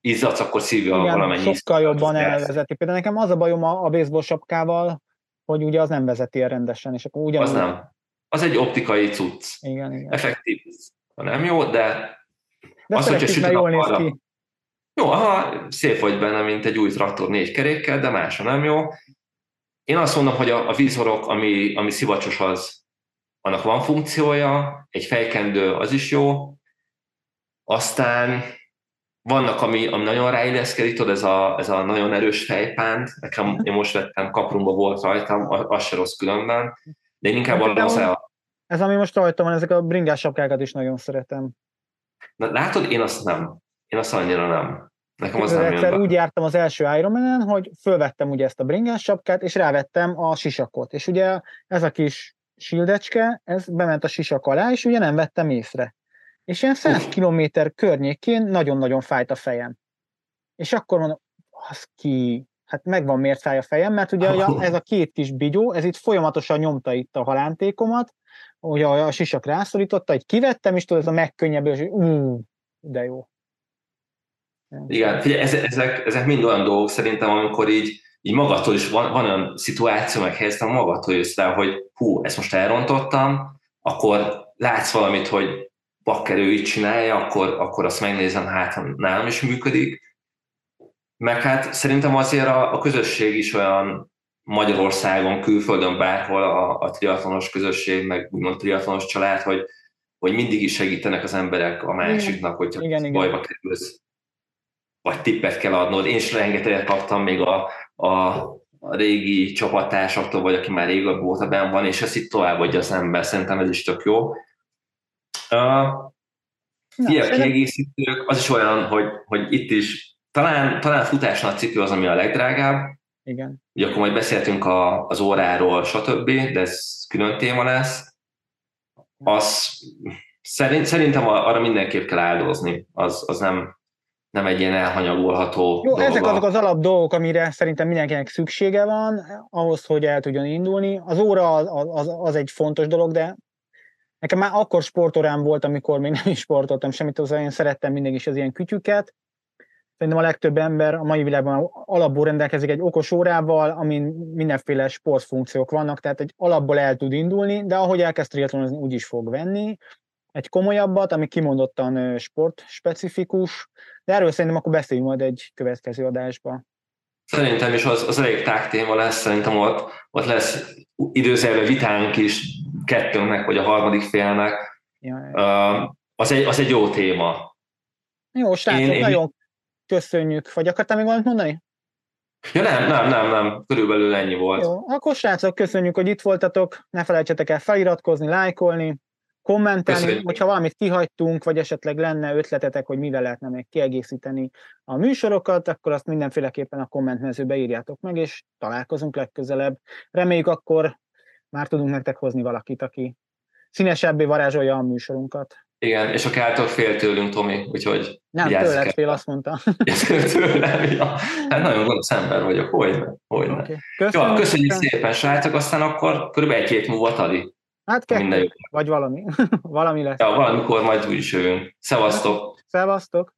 izzadsz, akkor szívja Igen, valamennyi. sokkal jobban elvezeti. Például nekem az a bajom a, a baseball sapkával, hogy ugye az nem vezeti el rendesen, és akkor ugyanúgy... Az nem. Az egy optikai cucc. Igen, igen. Effektív. Nem jó, de... De az, hogyha süt néz ki. Jó, aha, szép vagy benne, mint egy új traktor négy kerékkel, de mása nem jó. Én azt mondom, hogy a, a vízorok, ami, ami szivacsos, az, annak van funkciója, egy fejkendő az is jó, aztán vannak, ami, ami nagyon ráilleszkedik, tudod, ez a, ez a nagyon erős fejpánt, nekem én most vettem, kaprumba volt rajtam, az se rossz különben, de én inkább arra a... Ez, ami most rajtam van, ezek a bringás sapkákat is nagyon szeretem. Na, látod, én azt nem. Én azt annyira nem. Nekem az nem Egyszer úgy jártam az első Ironman-en, hogy fölvettem ugye ezt a bringás sapkát, és rávettem a sisakot. És ugye ez a kis sildecske, ez bement a sisak alá, és ugye nem vettem észre. És ilyen 100 km környékén nagyon-nagyon fájt a fejem. És akkor mondom, az ki, hát megvan miért fáj a fejem, mert ugye ez a két kis bigyó, ez itt folyamatosan nyomta itt a halántékomat, ugye a sisak rászorította, hogy kivettem, és tudod, ez a megkönnyebbülés, hogy ú, de jó. Igen, figyelj, ezek, ezek mind olyan dolgok szerintem, amikor így így magadtól is van, van olyan szituáció, meg helyzetem, magadtól jössz rá, hogy hú, ezt most elrontottam, akkor látsz valamit, hogy bakker ő így csinálja, akkor, akkor azt megnézem, hát nálam is működik. Meg hát szerintem azért a, a közösség is olyan Magyarországon, külföldön, bárhol a, a triatlonos közösség, meg úgymond triatlonos család, hogy, hogy mindig is segítenek az emberek a másiknak, hogyha igen, igen. bajba kerülsz, vagy tippet kell adnod. Én is rengeteget kaptam még a, a, a régi csapattársaktól, vagy aki már régebb volt benn van, és ezt itt továbbadja az ember. Szerintem ez is tök jó. Uh, ilyen kiegészítők, az is olyan, hogy, hogy itt is talán, talán futásnak cipő az, ami a legdrágább. Igen. Ugye akkor majd beszéltünk a, az óráról, stb., de ez külön téma lesz. Az, szerint, szerintem arra mindenképp kell áldozni. Az, az nem, nem egy ilyen elhanyagolható Jó, dolga. ezek azok az alap dolgok, amire szerintem mindenkinek szüksége van, ahhoz, hogy el tudjon indulni. Az óra az, az, az egy fontos dolog, de nekem már akkor sportorám volt, amikor még nem is sportoltam semmit, az én szerettem mindig is az ilyen kütyüket. Szerintem a legtöbb ember a mai világban alapból rendelkezik egy okos órával, amin mindenféle sportfunkciók vannak, tehát egy alapból el tud indulni, de ahogy elkezd triatlonozni, úgy is fog venni. Egy komolyabbat, ami kimondottan sportspecifikus, de erről szerintem akkor beszéljünk majd egy következő adásba. Szerintem is az, az elég tág téma lesz, szerintem ott, ott lesz időzelve vitánk is kettőnknek, vagy a harmadik félnek. Ja, uh, az, egy, az egy jó téma. Jó, srácok, én, nagyon én... köszönjük. Vagy akartál még valamit mondani? Ja nem, nem, nem, nem. Körülbelül ennyi volt. Jó, akkor srácok, köszönjük, hogy itt voltatok. Ne felejtsetek el feliratkozni, lájkolni, kommentelni, Köszönjük. hogyha valamit kihagytunk, vagy esetleg lenne ötletetek, hogy mivel lehetne még kiegészíteni a műsorokat, akkor azt mindenféleképpen a kommentmezőbe írjátok meg, és találkozunk legközelebb. Reméljük akkor már tudunk nektek hozni valakit, aki színesebbé varázsolja a műsorunkat. Igen, és a kátok fél tőlünk, Tomi, úgyhogy Nem, tőled fél, azt mondta. tőlem, ja. Hát nagyon gonosz ember vagyok, hogy hogy Okay. Köszönjük, Jó, köszönjük szépen, srácok, aztán akkor körülbelül egy hét múlva Tadi. Hát kettő, vagy valami. valami lesz. Ja, valamikor majd úgy is jövünk. Szevasztok! Szevasztok!